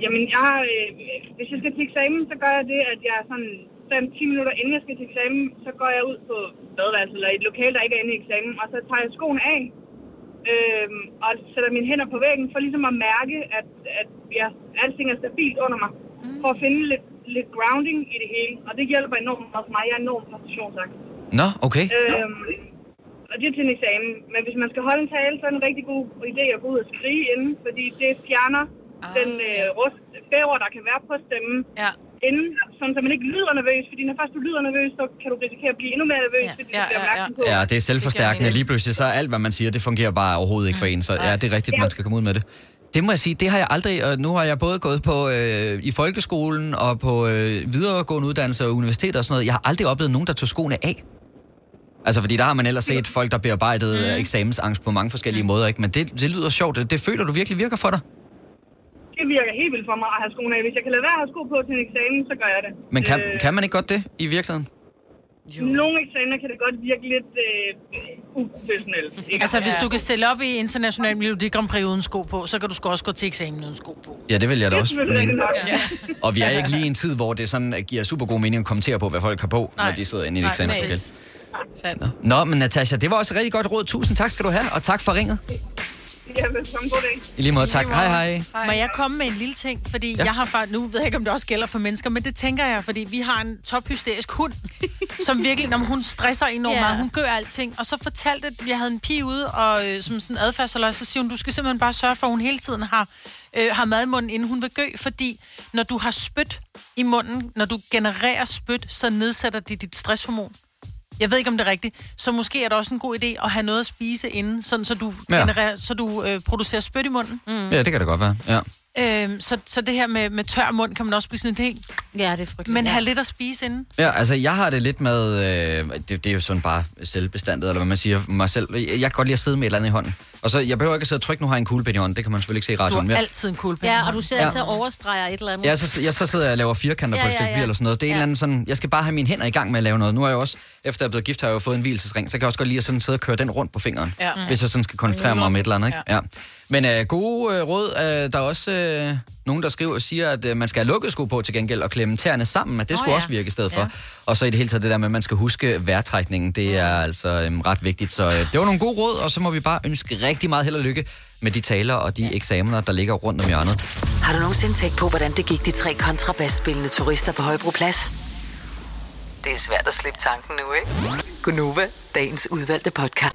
Jamen, jeg, øh, hvis jeg skal til eksamen, så gør jeg det, at jeg sådan 5-10 minutter inden jeg skal til eksamen, så går jeg ud på badeværelset eller i et lokale, der ikke er inde i eksamen, og så tager jeg skoene af, øh, og sætter mine hænder på væggen, for ligesom at mærke, at, at ja, alting er stabilt under mig, mm. for at finde lidt, lidt grounding i det hele. Og det hjælper enormt også mig. Jeg er enormt præstationsagtig. Nå, okay. Øhm, og det er til en eksamen. Men hvis man skal holde en tale, så er det en rigtig god idé at gå ud og skrige inden, fordi det fjerner ah, den øh, rust, bæver, der kan være på stemmen. Ja. Inden, sådan, så man ikke lyder nervøs, fordi når først du lyder nervøs, så kan du risikere at blive endnu mere nervøs, ja. fordi du bliver opmærksom på. Ja, det er selvforstærkende. Lige pludselig så er alt, hvad man siger, det fungerer bare overhovedet ikke for en. Så ja, det er rigtigt, man skal komme ud med det. Det må jeg sige, det har jeg aldrig, og nu har jeg både gået på øh, i folkeskolen og på øh, videregående uddannelse og universitet og sådan noget. Jeg har aldrig oplevet nogen, der tog skoene af. Altså, fordi der har man ellers set folk, der bearbejdede mm. eksamensangst på mange forskellige mm. måder, ikke? Men det, det lyder sjovt. Det, det føler du virkelig virker for dig? Det virker helt vildt for mig at have skoene af. Hvis jeg kan lade være at have sko på til en eksamen, så gør jeg det. Men kan, Øh, kan man ikke godt det i virkeligheden? Nogle eksamener kan det godt virke lidt øh, uprofessionelt. ikke? Altså, hvis du kan stille op i international Melodi Grand Prix uden sko på, så kan du sgu også gå til eksamen uden sko på. Ja, det vil jeg da Det er også rigtigt nok. <laughs> Og vi er ikke lige i en tid, hvor det sådan giver super god mening at kommentere på, hvad folk har på, når de sidder inde i et Nej, eksamenslokale. Sandt. Nå, men Natasha, det var også et rigtig godt råd. Tusind tak skal du have, og tak for ringet. Ja, velkommen. God dag. I lige måde, tak. Hej, hej. Må jeg komme med en lille ting? Fordi Ja. jeg har faktisk, nu ved jeg ikke, om det også gælder for mennesker, men det tænker jeg, fordi vi har en tophysterisk hund, <laughs> som virkelig, når hun stresser enormt Ja. yeah. meget, hun gør alting. Og så fortalte, at jeg havde en pige ude, og øh, som sådan adfærdsaløj, så siger hun, du skal simpelthen bare sørge for, at hun hele tiden har, øh, har mad i munden, inden hun vil gø, fordi når du har spyt i munden, når du genererer spyt, så nedsætter det dit stresshormon. Jeg ved ikke, om det er rigtigt. Så måske er det også en god idé at have noget at spise inden, sådan, så du, Ja. genererer, så du øh, producerer spyt i munden. Mm. Ja, det kan det godt være. Ja. Øhm, så, så det her med, med tør mund, kan man også blive sådan et helt... Ja, det er frygteligt. Men ja. have lidt at spise inden. Ja, altså jeg har det lidt med, øh, det, det er jo sådan bare selvbestandet, eller hvad man siger, mig selv. Jeg jeg kan godt lide at sidde med et eller andet i hånden. Og så, jeg behøver ikke at sidde og trykke, nu har jeg en kuglepen i hånden, det kan man selvfølgelig ikke se i Du radioen. har Ja. altid en kuglepen. Ja, og du sidder Ja. altid og overstreger et eller andet. Ja, så, jeg, så sidder jeg og laver firkanter Ja, på et ja, stykke ja. papir eller sådan noget. Det er ja. en eller anden sådan, jeg skal bare have mine hænder i gang med at lave noget. Nu er jeg også, efter jeg er blevet gift, har jeg jo fået en hvilesesring, så kan jeg også godt lide at sådan sidde og køre den rundt på fingeren. Ja. Hvis jeg sådan skal koncentrere mig om et eller andet, ikke? Ja. Ja. Men øh, gode øh, råd, øh, der er også øh, nogen, der skriver og siger, at øh, man skal have lukket sko på til gengæld og klemme tæerne sammen, at det Nå, skulle ja. også virke i stedet for. Ja. Og så i det hele taget det der med, at man skal huske vejrtrækningen, det er altså øh, ret vigtigt. Så øh, det var nogle gode råd, og så må vi bare ønske rigtig meget held og lykke med de taler og de eksamener, der ligger rundt om hjørnet. Har du nogensinde tænkt på, hvordan det gik de tre kontrabasspillende turister på Højbroplads? Det er svært at slippe tanken nu, ikke? Gunova, dagens udvalgte podcast.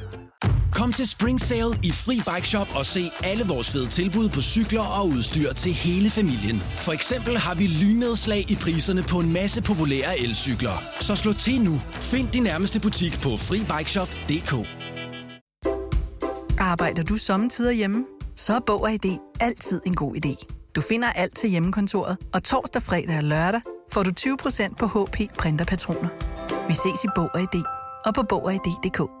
Kom til Spring Sale i Fri Bike Shop og se alle vores fede tilbud på cykler og udstyr til hele familien. For eksempel har vi lynedslag i priserne på en masse populære elcykler. Så slå til nu. Find din nærmeste butik på FriBikeShop.dk Arbejder du sommetider hjemme? Så er Bog og ID altid en god idé. Du finder alt til hjemmekontoret, og torsdag, fredag og lørdag får du 20% på HP Printerpatroner. Vi ses i Bog og ID og på Bog og ID.dk.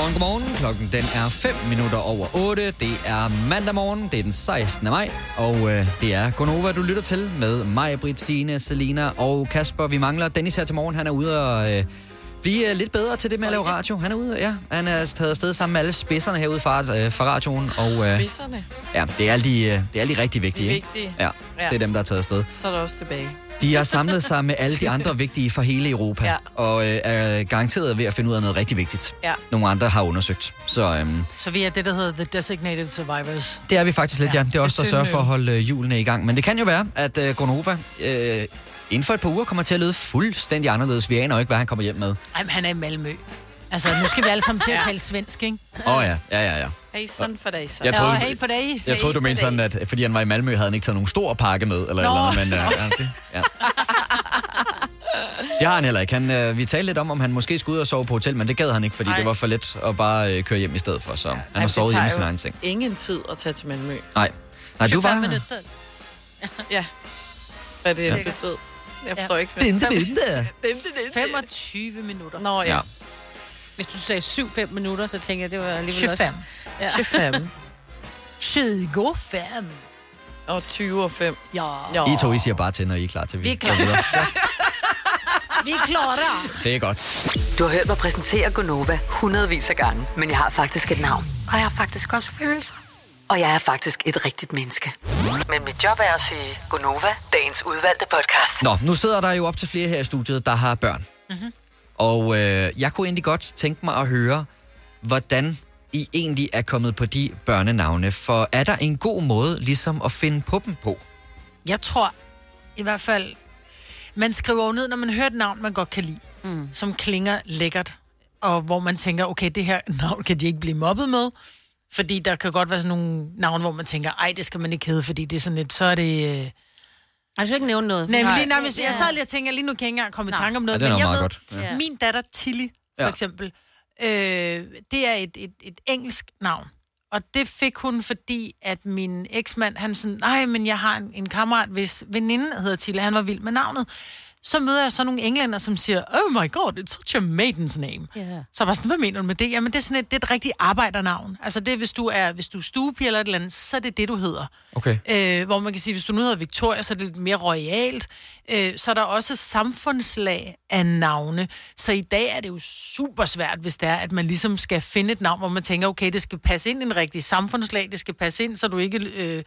Godmorgen, godmorgen. Klokken den er 5 minutter over 8. Det er mandag morgen, det er den 16. maj, og øh, det er Gonova, du lytter til med mig, Britt, Signe, Selina og Kasper. Vi mangler Dennis her til morgen. Han er ude og øh, blive øh, lidt bedre til det med at lave radio. Han er ude, ja. Han er taget afsted sammen med alle spidserne herude fra, øh, fra radioen. Og, øh, Spidserne. ja, det er alle de, øh, det er alle de rigtig vigtige. De ikke? vigtige. Ja, Ja. det er dem, der er taget afsted. Så er der også tilbage. De har samlet sig med alle de andre vigtige fra hele Europa, Ja. og øh, er garanteret ved at finde ud af noget rigtig vigtigt. Ja. Nogle andre har undersøgt. Så øhm, Så vi er det, der hedder The Designated Survivors. det er vi faktisk lidt, ja. Ja, Det er også der sørger for at holde øh, hjulene i gang. Men det kan jo være, at øh, Gonova øh, inden for et par uger kommer til at lyde fuldstændig anderledes. Vi aner jo ikke, hvad han kommer hjem med. Ej, men han er i Malmø. Altså, nu skal vi alle sammen til at tale svensk, ikke? Åh oh, ja, ja, ja, ja. Hey, sådan for dig, så. Jeg troede, Ja, hey på dig. Jeg troede, du mente sådan, at fordi han var i Malmø, havde han ikke taget nogen stor pakke med, eller Nå. eller andet, men øh, ja, det, ja. <laughs> Det har han heller ikke. Han, øh, vi talte lidt om, om han måske skulle ud og sove på hotel, men det gad han ikke, fordi Ej. det var for let at bare øh, køre hjem i stedet for. Så han har sovet hjemme i sin egen seng. ingen tid at tage til Malmø. Nej, Nej du var... <laughs> Ja. Hvad det Ja. ja. betød. Jeg forstår Ja. ikke. Binte, binte. 25 minutter. Nå, ja. Ja. Hvis du sagde 7-5 minutter, så tænker jeg, det var alligevel 25. også... Ja. 25. 25. Og 20 og 5. Ja. I to, I siger bare til, når I er klar til vi Vi er klar. videre. <laughs> Vi er klar. Det er godt. Du har hørt mig præsentere Gonova hundredvis af gange, men jeg har faktisk et navn. Og jeg har faktisk også følelser. Og jeg er faktisk et rigtigt menneske. Men mit job er at sige Gonova, dagens udvalgte podcast. Nå, nu sidder der jo op til flere her i studiet, der har børn. Mhm. Og øh, jeg kunne egentlig godt tænke mig at høre, hvordan I egentlig er kommet på de børnenavne. For er der en god måde ligesom at finde på dem på? Jeg tror i hvert fald, man skriver jo ned, når man hører et navn, man godt kan lide, mm. som klinger lækkert, og hvor man tænker, okay, det her <laughs> navn kan de ikke blive mobbet med, fordi der kan godt være sådan nogle navn, hvor man tænker, ej, det skal man ikke hedde, fordi det er sådan lidt, så er det... Øh... Jeg skal ikke nævne noget. Nej, men lige, nej, hvis, jeg sad lige og tænker, lige nu kan jeg ikke engang komme i tanke om noget, Ja, det er men jeg meget ved, godt. Ja. min datter Tilly, for Ja. eksempel, øh, det er et, et, et engelsk navn. Og det fik hun, fordi at min eksmand, han sådan, nej, men jeg har en, en kammerat, hvis veninde hedder Tilla, han var vild med navnet. Så møder jeg så nogle englænder, som siger, oh my god, it's such a maiden's name. Ja. Så jeg var sådan, hvad mener du med det? Jamen, det er sådan et, det er et rigtigt arbejdernavn. Altså, det er, hvis du er, hvis du er stuepige eller et eller andet, så er det det, du hedder. Okay. Øh, hvor man kan sige, hvis du nu hedder Victoria, så er det lidt mere royalt. Øh, så er der også samfundslag af navne. Så i dag er det jo super svært, hvis det er, at man ligesom skal finde et navn, hvor man tænker, okay, det skal passe ind i en rigtig samfundslag, det skal passe ind, så du ikke øh,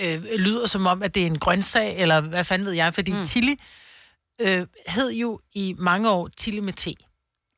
øh, lyder som om, at det er en grøntsag, eller hvad fanden ved jeg, fordi mm. Tilly øh, hed jo i mange år Tilly med T.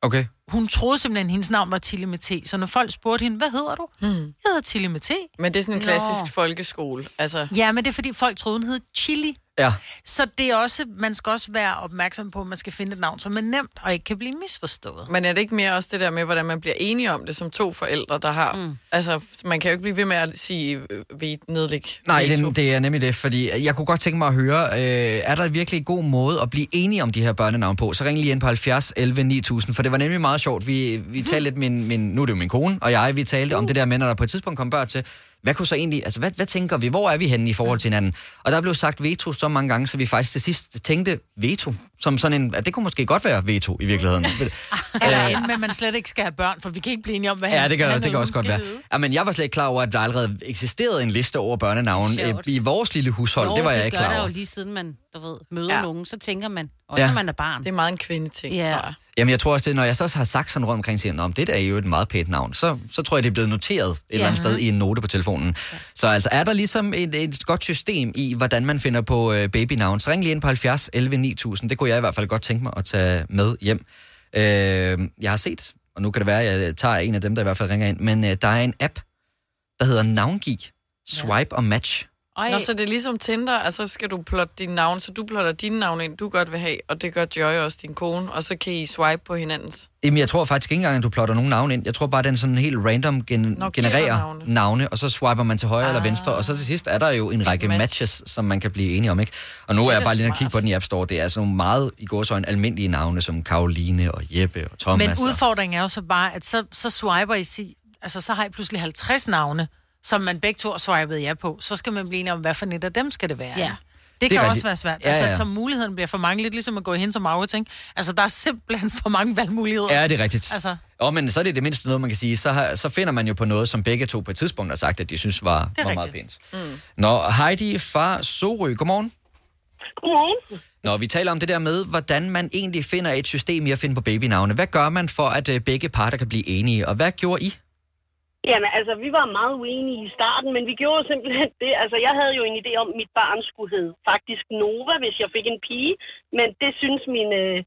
Okay. Hun troede simpelthen, at hendes navn var Tilly med T. Så når folk spurgte hende, hvad hedder du? Hmm. Jeg hedder Tilly med T. Men det er sådan en Nå. klassisk folkeskole. Altså, Ja, men det er fordi folk troede, hun hed Chili. Ja. Så det er også, man skal også være opmærksom på, at man skal finde et navn, som er nemt og ikke kan blive misforstået. men er det ikke mere også det der med, hvordan man bliver enige om det som to forældre, der har... Mm. Altså, man kan jo ikke blive ved med at sige, vi nedlæg Nej, det, det er nemlig det, fordi jeg kunne godt tænke mig at høre, øh, er der virkelig en god måde at blive enige om de her børnenavn på? Så ring lige ind på 70 11 9000, for det var nemlig meget sjovt. Vi, vi talte lidt, min, min, nu er det jo min kone og jeg, vi talte om det der med, når der på et tidspunkt kom børn til, hvad kunne så egentlig, altså hvad, hvad tænker vi, hvor er vi henne i forhold til hinanden? Og der blev sagt veto så mange gange, så vi faktisk til sidst tænkte veto, som sådan en, at det kunne måske godt være veto i virkeligheden. <laughs> Eller med, at man slet ikke skal have børn, for vi kan ikke blive enige om, hvad Ja, det kan, det kan også godt være. Ja, men jeg var slet ikke klar over, at der allerede eksisterede en liste over børnenavn Det sjovt. i vores lille hushold. Jo, det var jeg det ikke gør klar der over. jo lige siden man, du ved, møder ja. Ja. nogen, så tænker man, også Ja. ja. når man er barn. Det er meget en kvindeting, Ja. tror jeg. Jamen, jeg tror også, det, når jeg så har sagt sådan rundt omkring, siger, om det der er jo et meget pænt navn, så, så tror jeg, det er blevet noteret et ja. eller andet sted i en note på telefonen. Ja. Så altså, er der ligesom et, et godt system i, hvordan man finder på øh, babynavn, så ring lige ind på 70 11 9000. Det kunne jeg i hvert fald godt tænke mig at tage med hjem. Øh, jeg har set, og nu kan det være, at jeg tager en af dem, der i hvert fald ringer ind, men øh, der er en app, der hedder Navngiv, Swipe og Match. Nå, så det er ligesom Tinder, altså skal du plotte din navn, så du plotter dine navn ind, du godt vil have, og det gør Joy også, din kone, og så kan I swipe på hinandens. Jamen, jeg tror faktisk ikke engang, at du plotter nogen navn ind. Jeg tror bare, den sådan helt random gen- Nå, genererer navne. navne. og så swiper man til højre ah. eller venstre, og så til sidst er der jo en række match. matches, som man kan blive enige om, ikke? Og nu Det er er jeg bare lige at kigge på den i App Store. Det er sådan nogle meget, i går så en almindelige navne, som Karoline og Jeppe og Thomas. Men og- udfordringen er jo så bare, at så, så swiper I sig, altså så har I pludselig 50 navne, som man begge to har swipet ja på. Så skal man blive enige om, hvad for et af dem skal det være. Ja. Det, Det kan også rigtigt. være svært. Ja, altså, ja. så muligheden bliver for mange, lidt ligesom at gå hen som Maurits, ikke? Altså, der er simpelthen for mange valgmuligheder. Ja, det er rigtigt. Altså, Og men så er det det mindste noget, man kan sige. Så, har, så finder man jo på noget, som begge to på et tidspunkt har sagt, at de synes var, var meget pænt. rigtigt. Mm. Nå, Heidi fra Sorø, godmorgen. Godmorgen. Når vi taler om det der med, hvordan man egentlig finder et system i at finde på babynavne. Hvad gør man for, at øh, begge parter kan blive enige? Og hvad gjorde I? Jamen, altså, vi var meget uenige i starten, men vi gjorde simpelthen <laughs> det. Altså, jeg havde jo en idé om, at mit barn skulle hedde faktisk Nova, hvis jeg fik en pige. Men det synes min øh,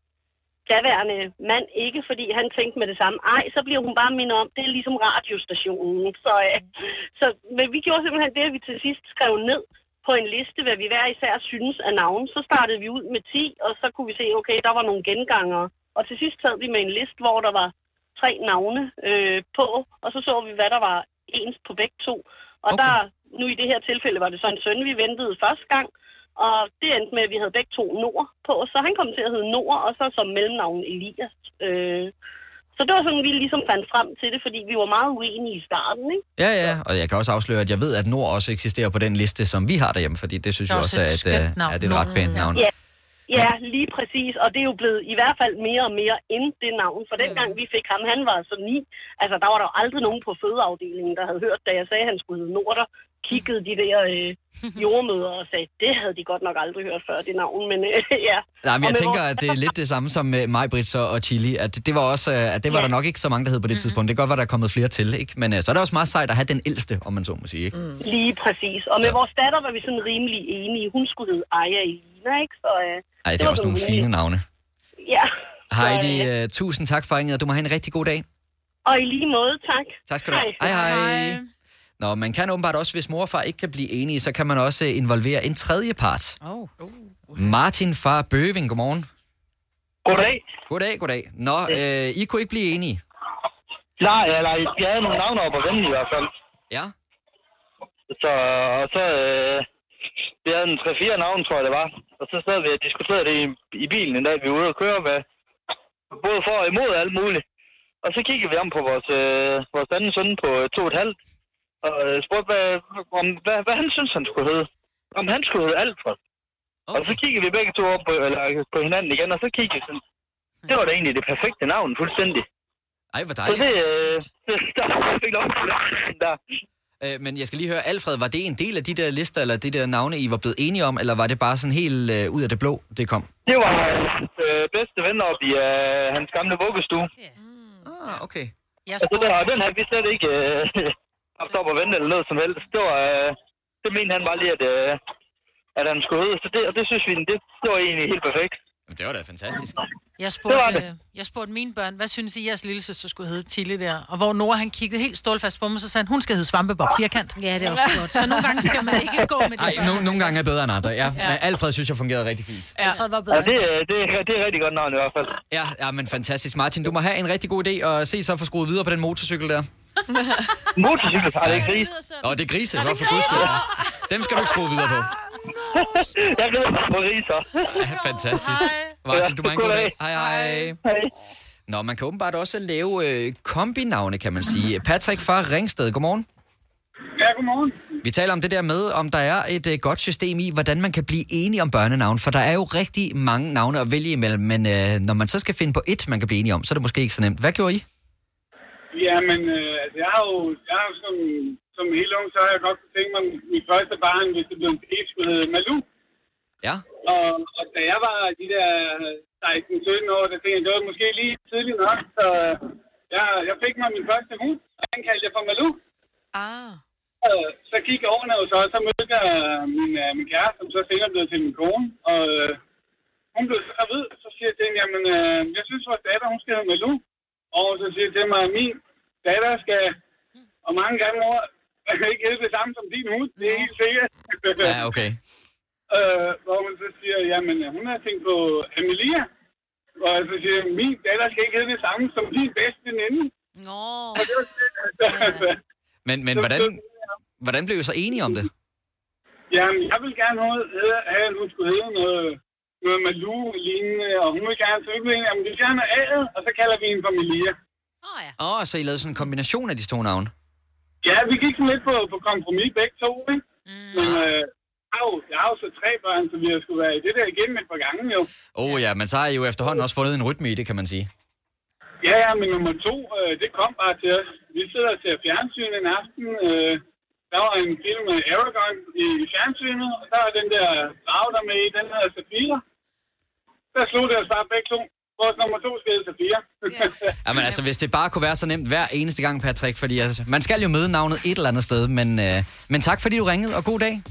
daværende mand ikke, fordi han tænkte med det samme. Ej, så bliver hun bare mindet om, det er ligesom radiostationen. <laughs> Så, øh, så men vi gjorde simpelthen det, at vi til sidst skrev ned på en liste, hvad vi hver især synes af navn. Så startede vi ud med 10, og så kunne vi se, okay, der var nogle gengangere. Og til sidst sad vi med en liste, hvor der var tre navne øh, på, og så så vi, hvad der var ens på begge to. Og okay. der, nu i det her tilfælde var det så en søn, vi ventede første gang, og det endte med, at vi havde begge to Nord på, så han kom til at hedde Nord, og så som mellemnavn Elias. Øh, så det var sådan, vi ligesom fandt frem til det, fordi vi var meget uenige i starten, ikke? Ja, ja, og jeg kan også afsløre, at jeg ved, at Nord også eksisterer på den liste, som vi har derhjemme, fordi det synes Det jeg også også er et et, øh, er det er et ret pænt navn. Ja. Ja, lige præcis. Og det er jo blevet i hvert fald mere og mere ind det navn. For dengang vi fik ham, han var så ni. Altså, der var der jo aldrig nogen på fødeafdelingen, der havde hørt, da jeg sagde, at han skulle hedde Norder. Kiggede de der øh, <laughs> jordmøder og sagde, det havde de godt nok aldrig hørt før, det navn. Men øh, <laughs> ja. Nej, men jeg tænker, at det er lidt det samme som med mig, Brits og Chili, at det var også, øh, at det var Ja. der nok ikke så mange, der hed på det tidspunkt. Det kan godt være, der er kommet flere til, ikke? Men øh, så er det også meget sejt at have den ældste, om man så må sige, ikke? Mm. Lige præcis. Og med vores datter var vi sådan rimelig enige. Hun skulle hedde Aya Elina, ikke? Så, øh, Ej, det er også nogle fine navne. Ja. Heidi, øh, tusind tak for ringet, og du må have en rigtig god dag. Og i lige måde, tak. Tak skal du have. Hej, hej. Nå, man kan åbenbart også, hvis mor og far ikke kan blive enige, så kan man også øh, involvere en tredje part. Oh. Martin fra Bøving, godmorgen. Goddag. Goddag, goddag. Nå, øh, I kunne ikke blive enige? Nej, eller jeg havde nogle navne op at vende i hvert fald. Ja. Så, og så, øh, vi havde en 3-4 navne, tror jeg det var. Og så sad vi og diskuterede det i, i bilen en dag, vi var ude og køre med. Både for og imod alt muligt. Og så kiggede vi om på vores, øh, vores anden søn på øh, to og et halvt. Og øh, spurgte, hvad, om, hvad, hvad han synes, han skulle hedde. Om han skulle hedde Alfred. Okay. Og så kiggede vi begge to op på, eller, på hinanden igen, og så kiggede vi sådan. Det var da egentlig det perfekte navn, fuldstændig. Ej, hvor Så dejligt. det, øh, <laughs> der fik lov til det. Der. Øh, men jeg skal lige høre, Alfred, var det en del af de der lister, eller de der navne, I var blevet enige om, eller var det bare sådan helt øh, ud af det blå, det kom? Det var hans øh, bedste ven op i øh, hans gamle vuggestue. Ah, okay. Jeg altså, den, og den havde vi slet ikke øh, <laughs> haft op at vente eller noget som helst. Det var, øh, det mente han bare lige, at, øh, at han skulle hedde. Så det, og det synes vi, det, det var egentlig helt perfekt. Men det var da fantastisk. Jeg Det var spurgte, det. øh, jeg spurgte mine børn, hvad synes I, jeres lille søster skulle hedde Tilly der? Og hvor Nora han kiggede helt stålfast på mig, så sagde han, hun skal hedde Svampebob Firkant. Ja, det er også godt. Så nogle gange skal man ikke gå med det. Ej, no, nogle gange er bedre end andre, ja. Ja. Men Alfred synes jeg fungerede rigtig fint. Ja. Alfred var Ja, bedre. det, øh, det, er- det er rigtig godt navn i hvert fald. Ja, ja, men fantastisk. Martin, du må have en rigtig god idé, og se så få skruet videre på den motorcykel der. Motorcykel? Ej, det er gris. Åh, det er grise. Hvorfor grise? Dem skal du ikke skrue videre på. Jeg glæder mig på riser. Ja, fantastisk. Martin, du må en god dag. Hej, hej. Hej. Nå, man kan åbenbart også lave øh, kombinavne, kan man sige. Patrick fra Ringsted, godmorgen. Ja, godmorgen. Vi taler om det der med, om der er et øh, godt system i, hvordan man kan blive enige om børnenavn. For der er jo rigtig mange navne at vælge imellem, men øh, når man så skal finde på et, man kan blive enige om, så er det måske ikke så nemt. Hvad gjorde I? Ja, men øh, altså, jeg har jo, jeg har jo som, helt ung, så har jeg godt kunne tænke mig, at mit første barn, hvis det blev en pige, skulle hedde Malou. Ja. Og, og da jeg var de der 16-17 år, der tænkte jeg, det var måske lige tidligt nok, så jeg, jeg fik mig min første hund, og den kaldte jeg for Malou. Ah. Og så gik årene jo så, og så mødte jeg min, øh, min kæreste, som så senere blev til min kone, og øh, hun blev så gravid, så siger jeg til hende, jamen, øh, jeg synes, vores datter, hun skal hedde Malou. Og så siger jeg til mig, at min datter skal, og mange gange mor, ikke hedde det samme som din hund, det er helt sikkert. Ja, okay. <laughs> øh, hvor man så siger, jamen, hun har tænkt på Amelia. Og så siger jeg, min datter skal ikke hedde det samme som din bedste veninde. Nå. Og det var altså, Men, men hvordan, hvordan blev I så enige om det? Jamen, jeg vil gerne have, at hun skulle hedde noget, noget Malou lignende, og hun vil gerne, så vi blev enige, jamen, vi fjerner A'et, og så kalder vi hende for Melia. Åh, oh, så I lavede sådan en kombination af de to navne? Ja, vi gik sådan lidt på, på kompromis begge to, ikke? Mm. Men øh, jeg, har jo, jeg har jo så tre børn, så vi har skulle være i det der igen et par gange, jo. Åh oh, ja, men så har I jo efterhånden også fundet en rytme i det, kan man sige. Ja, ja, men nummer to, øh, det kom bare til os. Vi sidder og ser fjernsyn en aften. Øh, der var en film med Aragorn i, i fjernsynet, og der var den der drag der med i, den hedder Safira. Der slog det os bare begge to. Vores nummer to skal hedde Sofia. <laughs> Jamen altså, hvis det bare kunne være så nemt hver eneste gang, Patrick, fordi altså, man skal jo møde navnet et eller andet sted, men, øh, men tak fordi du ringede, og god dag.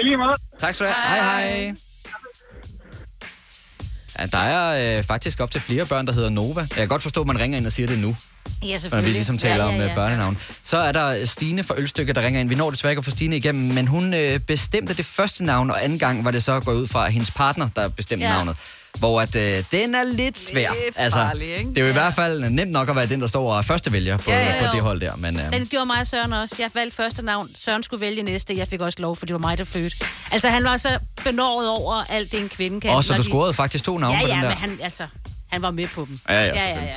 I lige måde. Tak skal du have. Hej hej. Ja, der er øh, faktisk op til flere børn, der hedder Nova. Jeg kan godt forstå, at man ringer ind og siger det nu. Ja, Når vi selvfølgelig. ligesom taler ja, ja, om ja, øh, børnenavn. Så er der Stine fra Ølstykke, der ringer ind. Vi når desværre ikke at få Stine igennem, men hun øh, bestemte det første navn, og anden gang var det så gået ud fra hendes partner, der bestemte Ja. navnet. Hvor at, øh, den er lidt svær. Altså, Lidt farlig, ikke? det er jo i hvert fald nemt nok at være den, der står og første vælger på, Ja, ja, på det hold der. Men, øh, Den gjorde mig og Søren også. Jeg valgte første navn. Søren skulle vælge næste. Jeg fik også lov, for det var mig, der fødte. Altså, han var så benåret over alt det, en kvinde kan. og så du de- scorede faktisk to navne ja, på ja, den der. men han, altså, han var med på dem. Ja, ja, ja, ja, ja.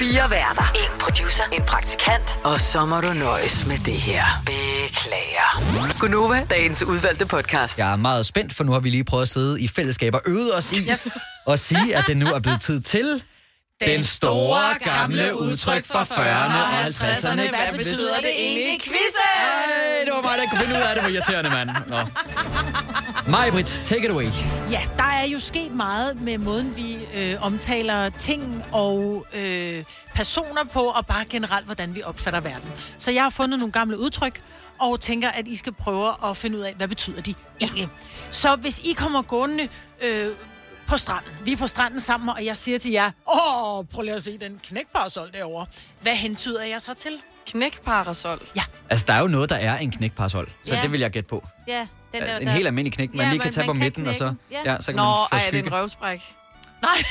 Fire værter. En producer. En praktikant. Og så må du nøjes med det her. Beklager. Gunova, dagens udvalgte podcast. Jeg er meget spændt, for nu har vi lige prøvet at sidde i fællesskab og øvet os i Yes. og sige, at det nu er blevet tid til den store gamle udtryk fra 40'erne og 50'erne. Hvad betyder det egentlig quizzen? Ej, det var mig, der kunne finde ud af det. Hvor irriterende, mand. Nå. Maj-Brit, take it away. Ja, der er jo sket meget med måden, vi øh, omtaler ting og øh, personer på, og bare generelt, hvordan vi opfatter verden. Så jeg har fundet nogle gamle udtryk, og tænker, at I skal prøve at finde ud af, hvad betyder de egentlig. Så hvis I kommer gående øh, på stranden, vi er på stranden sammen, og jeg siger til jer, åh, prøv lige at se den knækparasol derovre. Hvad hentyder jeg så til? Knækparasol? Ja. Altså, der er jo noget, der er en knækparasol. Så Ja. det vil jeg gætte på. Ja, den der, en der- helt almindelig knæk, man Ja, lige kan man- tage man på kan midten, og så, ja. Ja. så kan Nå, man få ej, er det en røvspræk? Nej. <laughs>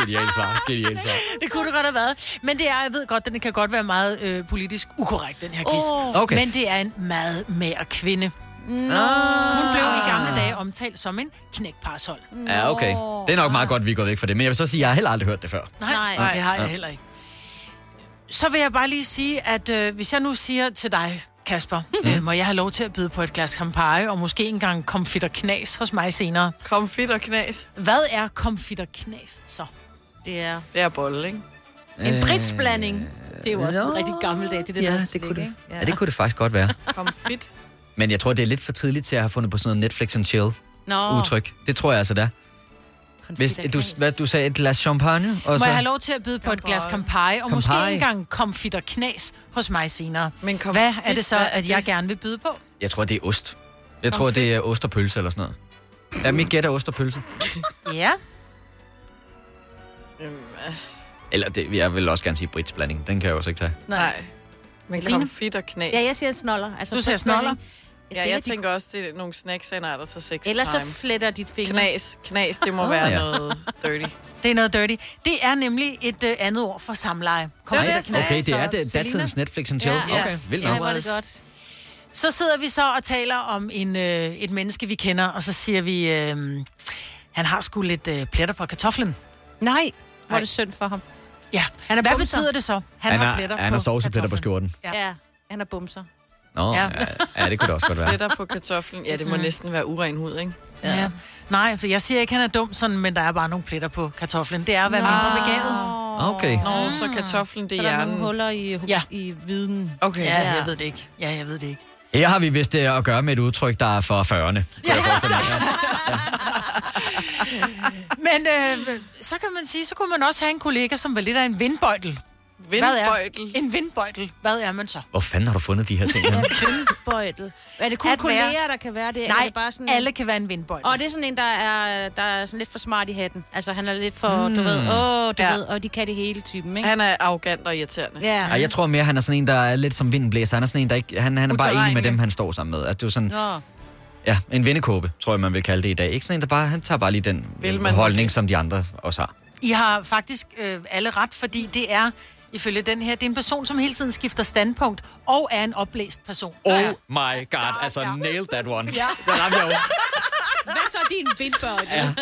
Genialt svar, genialt svar. Det kunne det godt have været. Men det er, jeg ved godt, den kan godt være meget øh, politisk ukorrekt, den her quiz. Åh. Okay. Men det er en meget mere kvinde. Nå. Hun blev i gamle dage omtalt som en knækparasol. Ja, okay. Det er nok meget godt, vi er gået væk fra det. Men jeg vil så sige, at jeg har heller aldrig hørt det før. Nej, Nej. Nej, det har jeg Ja. heller ikke. Så vil jeg bare lige sige, at øh, hvis jeg nu siger til dig, Kasper, mm. øh, må jeg have lov til at byde på et glas Campari, og måske engang komfit og knas hos mig senere. Komfit og knas? Hvad er komfit og knas så? Det er... Det er bolle, ikke? En britsblanding. Det er jo også en Nå. rigtig gammel dag. Det er det, Ja, der det slik, kunne det. ikke? Ja, det kunne det faktisk godt være. Komfit. Men jeg tror, det er lidt for tidligt til at have fundet på sådan noget Netflix and chill Nå. udtryk. Det tror jeg altså, er. Hvis du, hvad, du sagde et glas champagne, og Må så... jeg have lov til at byde på et glas Campari, og måske Campari. engang komfit og knas hos mig senere. Men Hvad er komfit, det så, er at jeg gerne vil byde på? Jeg tror, det er ost. Jeg tror, det er ost og pølse eller sådan noget. Ja, mit gæt er ost og pølse. <laughs> Ja. Øhm, Eller det, jeg vil også gerne sige brits blanding. Den kan jeg også ikke tage. Nej. Men Line? komfit og knas. Ja, jeg siger snoller. Altså Du siger britsblanding. Snoller? Ja, jeg tænker også, det er nogle snacks, der er til sex Ellers så time. fletter dit finger. Knas, knas, det må Åh, være ja. noget dirty. Det er noget dirty. Det er nemlig et uh, andet ord for samleje. Nej, og knas. okay, det er det, datidens Netflix and chill. Ja, okay, yes. vildt Ja, nok. er det godt. Så sidder vi så og taler om en, øh, et menneske, vi kender, og så siger vi, øh, han har sgu lidt øh, pletter på kartoflen. Nej, hvor er det synd for ham. Ja, Han er hvad bumser. betyder det så? Han, har har, pletter han på har sovsepletter på skjorten. Ja. ja, han er bumser. Nå, Ja. ja. ja, det kunne det også godt være. Pletter på kartoflen. Ja, det må Mm. næsten være uren hud, ikke? Ja. ja. Nej, for jeg siger ikke, han er dum, sådan, men der er bare nogle pletter på kartoflen. Det er at være mindre begavet. Okay. Nå, så kartoflen, det Så er der er nogle hjernen. huller i, Ja. i viden. Okay. Ja, jeg ved det ikke. Ja, jeg ved det ikke. Her har vi vist det at gøre med et udtryk, der er for 40'erne. Ja. <laughs> Men øh, så kan man sige, så kunne man også have en kollega, som var lidt af en vindbøjtel. Hvad er Vindbøjtel? en vindbøjtel? Hvad er man så? Hvor fanden har du fundet de her ting? henne? <laughs> Vindbøjtel. Er det kun At være- kolleger, der kan være det? Nej, er det bare sådan... alle kan være en vindbøjtel. Og det er sådan en, der er, der er sådan lidt for smart i hatten. Altså, han er lidt for, mm. du ved, åh, du Ja. ved, og de kan det hele typen, ikke? Han er arrogant og irriterende. Ja. Ej, jeg tror mere, han er sådan en, der er lidt som vinden blæser. Han er sådan en, der ikke, han, han er bare enig med dem, han står sammen med. At du er sådan, Nå. ja, en vindekåbe, tror jeg, man vil kalde det i dag. Ikke sådan en, der bare, han tager bare lige den holdning, som de andre også har. I har faktisk øh, alle ret, fordi det er, ifølge den her, det er en person, som hele tiden skifter standpunkt, og er en oplæst person. Oh my god, altså nailed that one. Ja. <laughs> Det ramte jeg. Hvad så din vindbøjtel? Ja.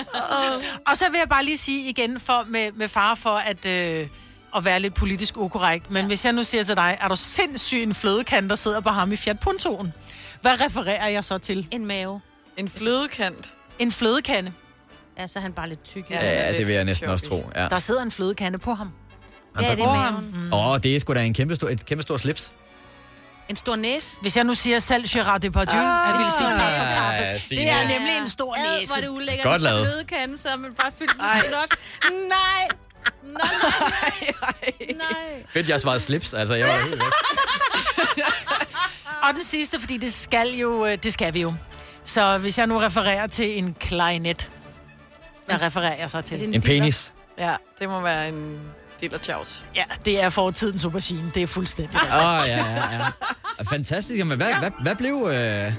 Og så vil jeg bare lige sige igen, for, med, med fare for at, øh, at være lidt politisk ukorrekt, men ja. hvis jeg nu siger til dig, er du sindssyg en flødekant, der sidder på ham i Fiat Puntoen? Hvad refererer jeg så til? En mave. En flødekant. En flødekande. Ja, så er han bare lidt tyk. Ja, ja, det vil jeg næsten også tro. Ja. Der sidder en flødekande på ham. Ja, det er maven. Åh, oh, det er sgu da en kæmpe stor, et kæmpe stor slips. En stor næse? Hvis jeg nu siger selv Gérard Depardieu, Åh, jeg vil sige tak for ja, kaffe. Det er nemlig en stor Ad, næse. hvor er det ulækkert. Godt lavet. Flødekande, så man bare fyldt med snot. Nej. Nej, nej, nej. Fedt, jeg svarede slips. Altså, jeg var helt væk. Og den sidste, fordi det skal jo, øh, det skal vi jo. Så hvis jeg nu refererer til en klarinet, hvad refererer jeg så til? En penis. Ja, det må være en af Chaus. Ja, det er fortidens aubergine. Det er fuldstændig. Åh, oh, ja, ja, ja. Fantastisk. Jamen, hvad, hvad, hvad blev... Øh...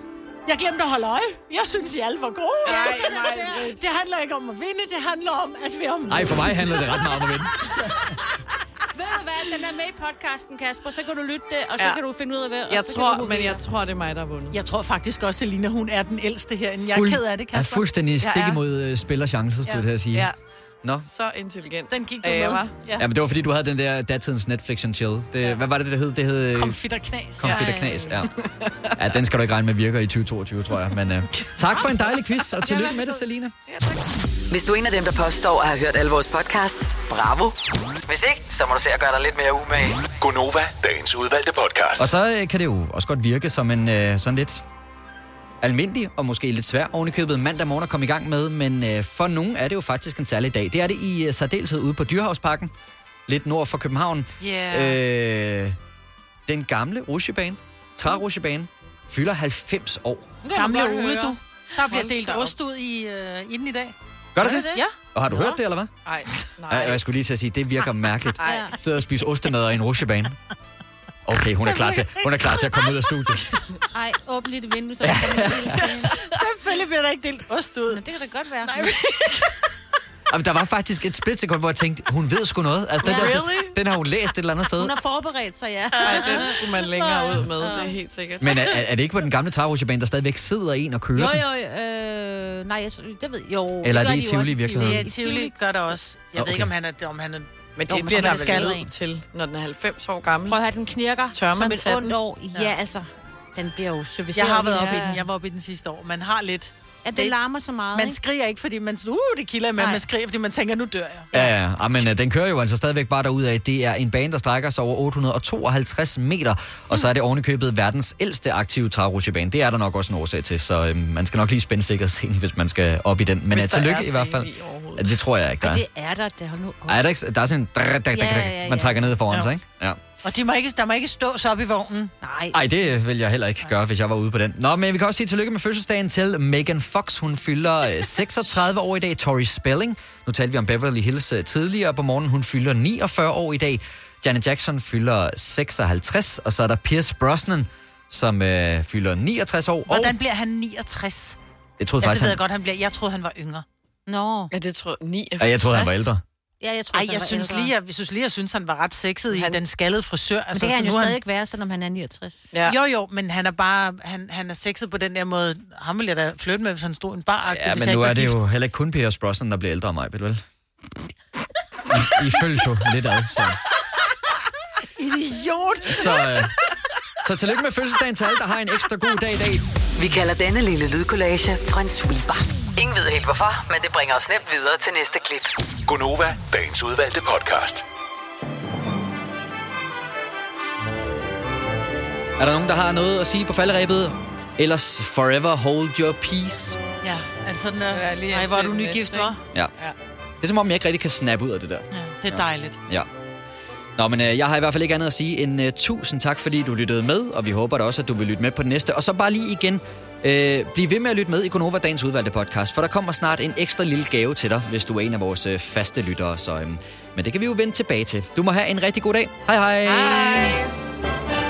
Jeg glemte at holde øje. Jeg synes, I alle var gode. Nej, nej, det handler ikke om at vinde, det handler om, at vi om... Ej, for mig handler det ret meget om at vinde. <laughs> Ved du hvad, den er med i podcasten, Kasper. Så kan du lytte det, og så Ja. kan du finde ud af, hvad... Jeg tror, men jeg tror, det er mig, der har vundet. Jeg tror faktisk også, Selina, hun er den ældste herinde. Jeg er Fuld- ked af det, Er Kasper. fuldstændig stik Jeg er. imod uh, spillerchance, skulle jeg til at sige. Ja. Nå. Så intelligent. Den gik du Øh, med. var. Ja. Ja, men det var fordi, du havde den der datidens Netflix and chill. Det, ja. Hvad var det, det hed? Det hed... øh, Confit og knas. Ja. Ja, den skal du ikke regne med virker i 2022, tror jeg. Men uh, tak for en dejlig quiz, og tillykke med det, Selina. Hvis du er en af dem, der påstår at have hørt alle vores podcasts, bravo. Hvis ikke, så må du se at gøre dig lidt mere umage. Gonova, dagens udvalgte podcast. Og så øh, kan det jo også godt virke som en øh, sådan lidt almindelig og måske lidt svær ovenikøbet mandag morgen at komme i gang med, men øh, for nogen er det jo faktisk en særlig dag. Det er det i øh, særdeleshed ude på Dyrhavsparken, lidt nord for København. Yeah. Øh, den gamle rutsjebane, trærusjebane, fylder 90 år. Gamle Ole, høre. du. Der bliver delt ost ud i, øh, i den i dag. Gør det det? Ja. Og har du hørt det, eller hvad? Ej, Nej. nej. Jeg skulle lige til at sige, det virker mærkeligt. Sidder og spiser ostemad i en rutsjebane. Okay, hun er klar til, hun er klar til at komme ud af studiet. <laughs> Ej, åbn lidt vindue, så <laughs> kan. Selvfølgelig bliver der ikke delt ost ud. Nå, det kan da godt være. Nej, <laughs> Jamen, der var faktisk et splitsekund, hvor jeg tænkte, hun ved sgu noget. Altså, den, Ja. der, Really? den, har hun læst et eller andet sted. Hun har forberedt sig, ja. Ej, den skulle man længere ud med, det er helt sikkert. Men er, er er det ikke på den gamle travrutsjebane, der stadigvæk sidder en og kører Jo, jo, øh, nej, jeg, det ved jo. Eller er gør det i Tivoli i virkeligheden? Ja, Tivoli gør der også. Jeg Okay. ved ikke, om han er... Om han er Men det bliver der skal til, når den er 90 år gammel. Prøv at høre, den knirker Tør man som et ondt år. Ja, Ja. altså, den bliver jo serviceret. Jeg har været oppe i den. Jeg var oppe i den sidste år. Man har lidt... Ja, det larmer så meget, Man ikke? skriger ikke, fordi man uh, det kilder, Nej. man skriger, fordi man tænker, nu dør jeg. Ja, ja, ja. men øh, den kører jo altså stadigvæk bare derud af. Det er en bane, der strækker sig over 852 meter, og så er det ovenikøbet verdens ældste aktive travrutsjebane. Det er der nok også en årsag til, så øhm, man skal nok lige spænde sikkerhedsscenen, hvis man skal op i den. Men Hvis ja, der tillykke i hvert fald. i overhovedet. Ja, det tror jeg ikke, der er. det er der, det har nu... Ej, er der, ikke, der er sådan en... Ja, ja, ja. Man trækker ned foran Jo. sig, ikke? Ja. Og de må ikke, der må ikke stå så op i vognen. Nej. Ej, det vil jeg heller ikke gøre, hvis jeg var ude på den. Nå, men vi kan også sige tillykke med fødselsdagen til Megan Fox. Hun fylder øh, <laughs> 36 år i dag. Tori Spelling. Nu talte vi om Beverly Hills øh, tidligere på morgenen. Hun fylder 49 år i dag. Janet Jackson fylder 56. Og så er der Pierce Brosnan, som øh, fylder 69 år. Hvordan bliver han 69? jeg troede Ja, det faktisk, ved jeg han, godt, han bliver. Jeg troede, han var yngre. Nå. Ja, det tror jeg 69. ja, jeg troede, han var ældre. Ja, jeg tror, Ej, han jeg synes, ældre. lige, jeg, jeg synes lige, jeg synes, han var ret sexet i Han- den skaldede frisør. Men det kan han jo stadig ikke være, selvom han er 69. Ja. Jo, jo, men han er bare, han, han er sexet på den der måde. Ham ville jeg da flytte med, hvis han stod i en bar. Ja, men nu er det jo heller ikke kun Pierce Brosnan, der bliver ældre end mig, vel? I, I følges jo lidt ad, så... Idiot! Så, øh, så tillykke med fødselsdagen til alle, der har en ekstra god dag i dag. Vi kalder denne lille lydkollage en sweeper. Ingen ved helt hvorfor, men det bringer os nemt videre til næste klip. Gonova, dagens udvalgte podcast. Er der nogen, der har noget at sige på falderæbet? Ellers forever hold your peace. Ja, altså sådan der. Ja, lige Ej, hvor er du nygift, var. Ja. Ja. Det er som om, jeg ikke rigtig kan snappe ud af det der. Ja, det er dejligt. Ja. Nå, men øh, jeg har i hvert fald ikke andet at sige end uh, tusind tak, fordi du lyttede med, og vi håber da også, at du vil lytte med på den næste. Og så bare lige igen, øh, bliv ved med at lytte med i Konova Dagens Udvalgte podcast, for der kommer snart en ekstra lille gave til dig, hvis du er en af vores øh, faste lyttere. Så, øh, men det kan vi jo vende tilbage til. Du må have en rigtig god dag. Hej hej. Hej.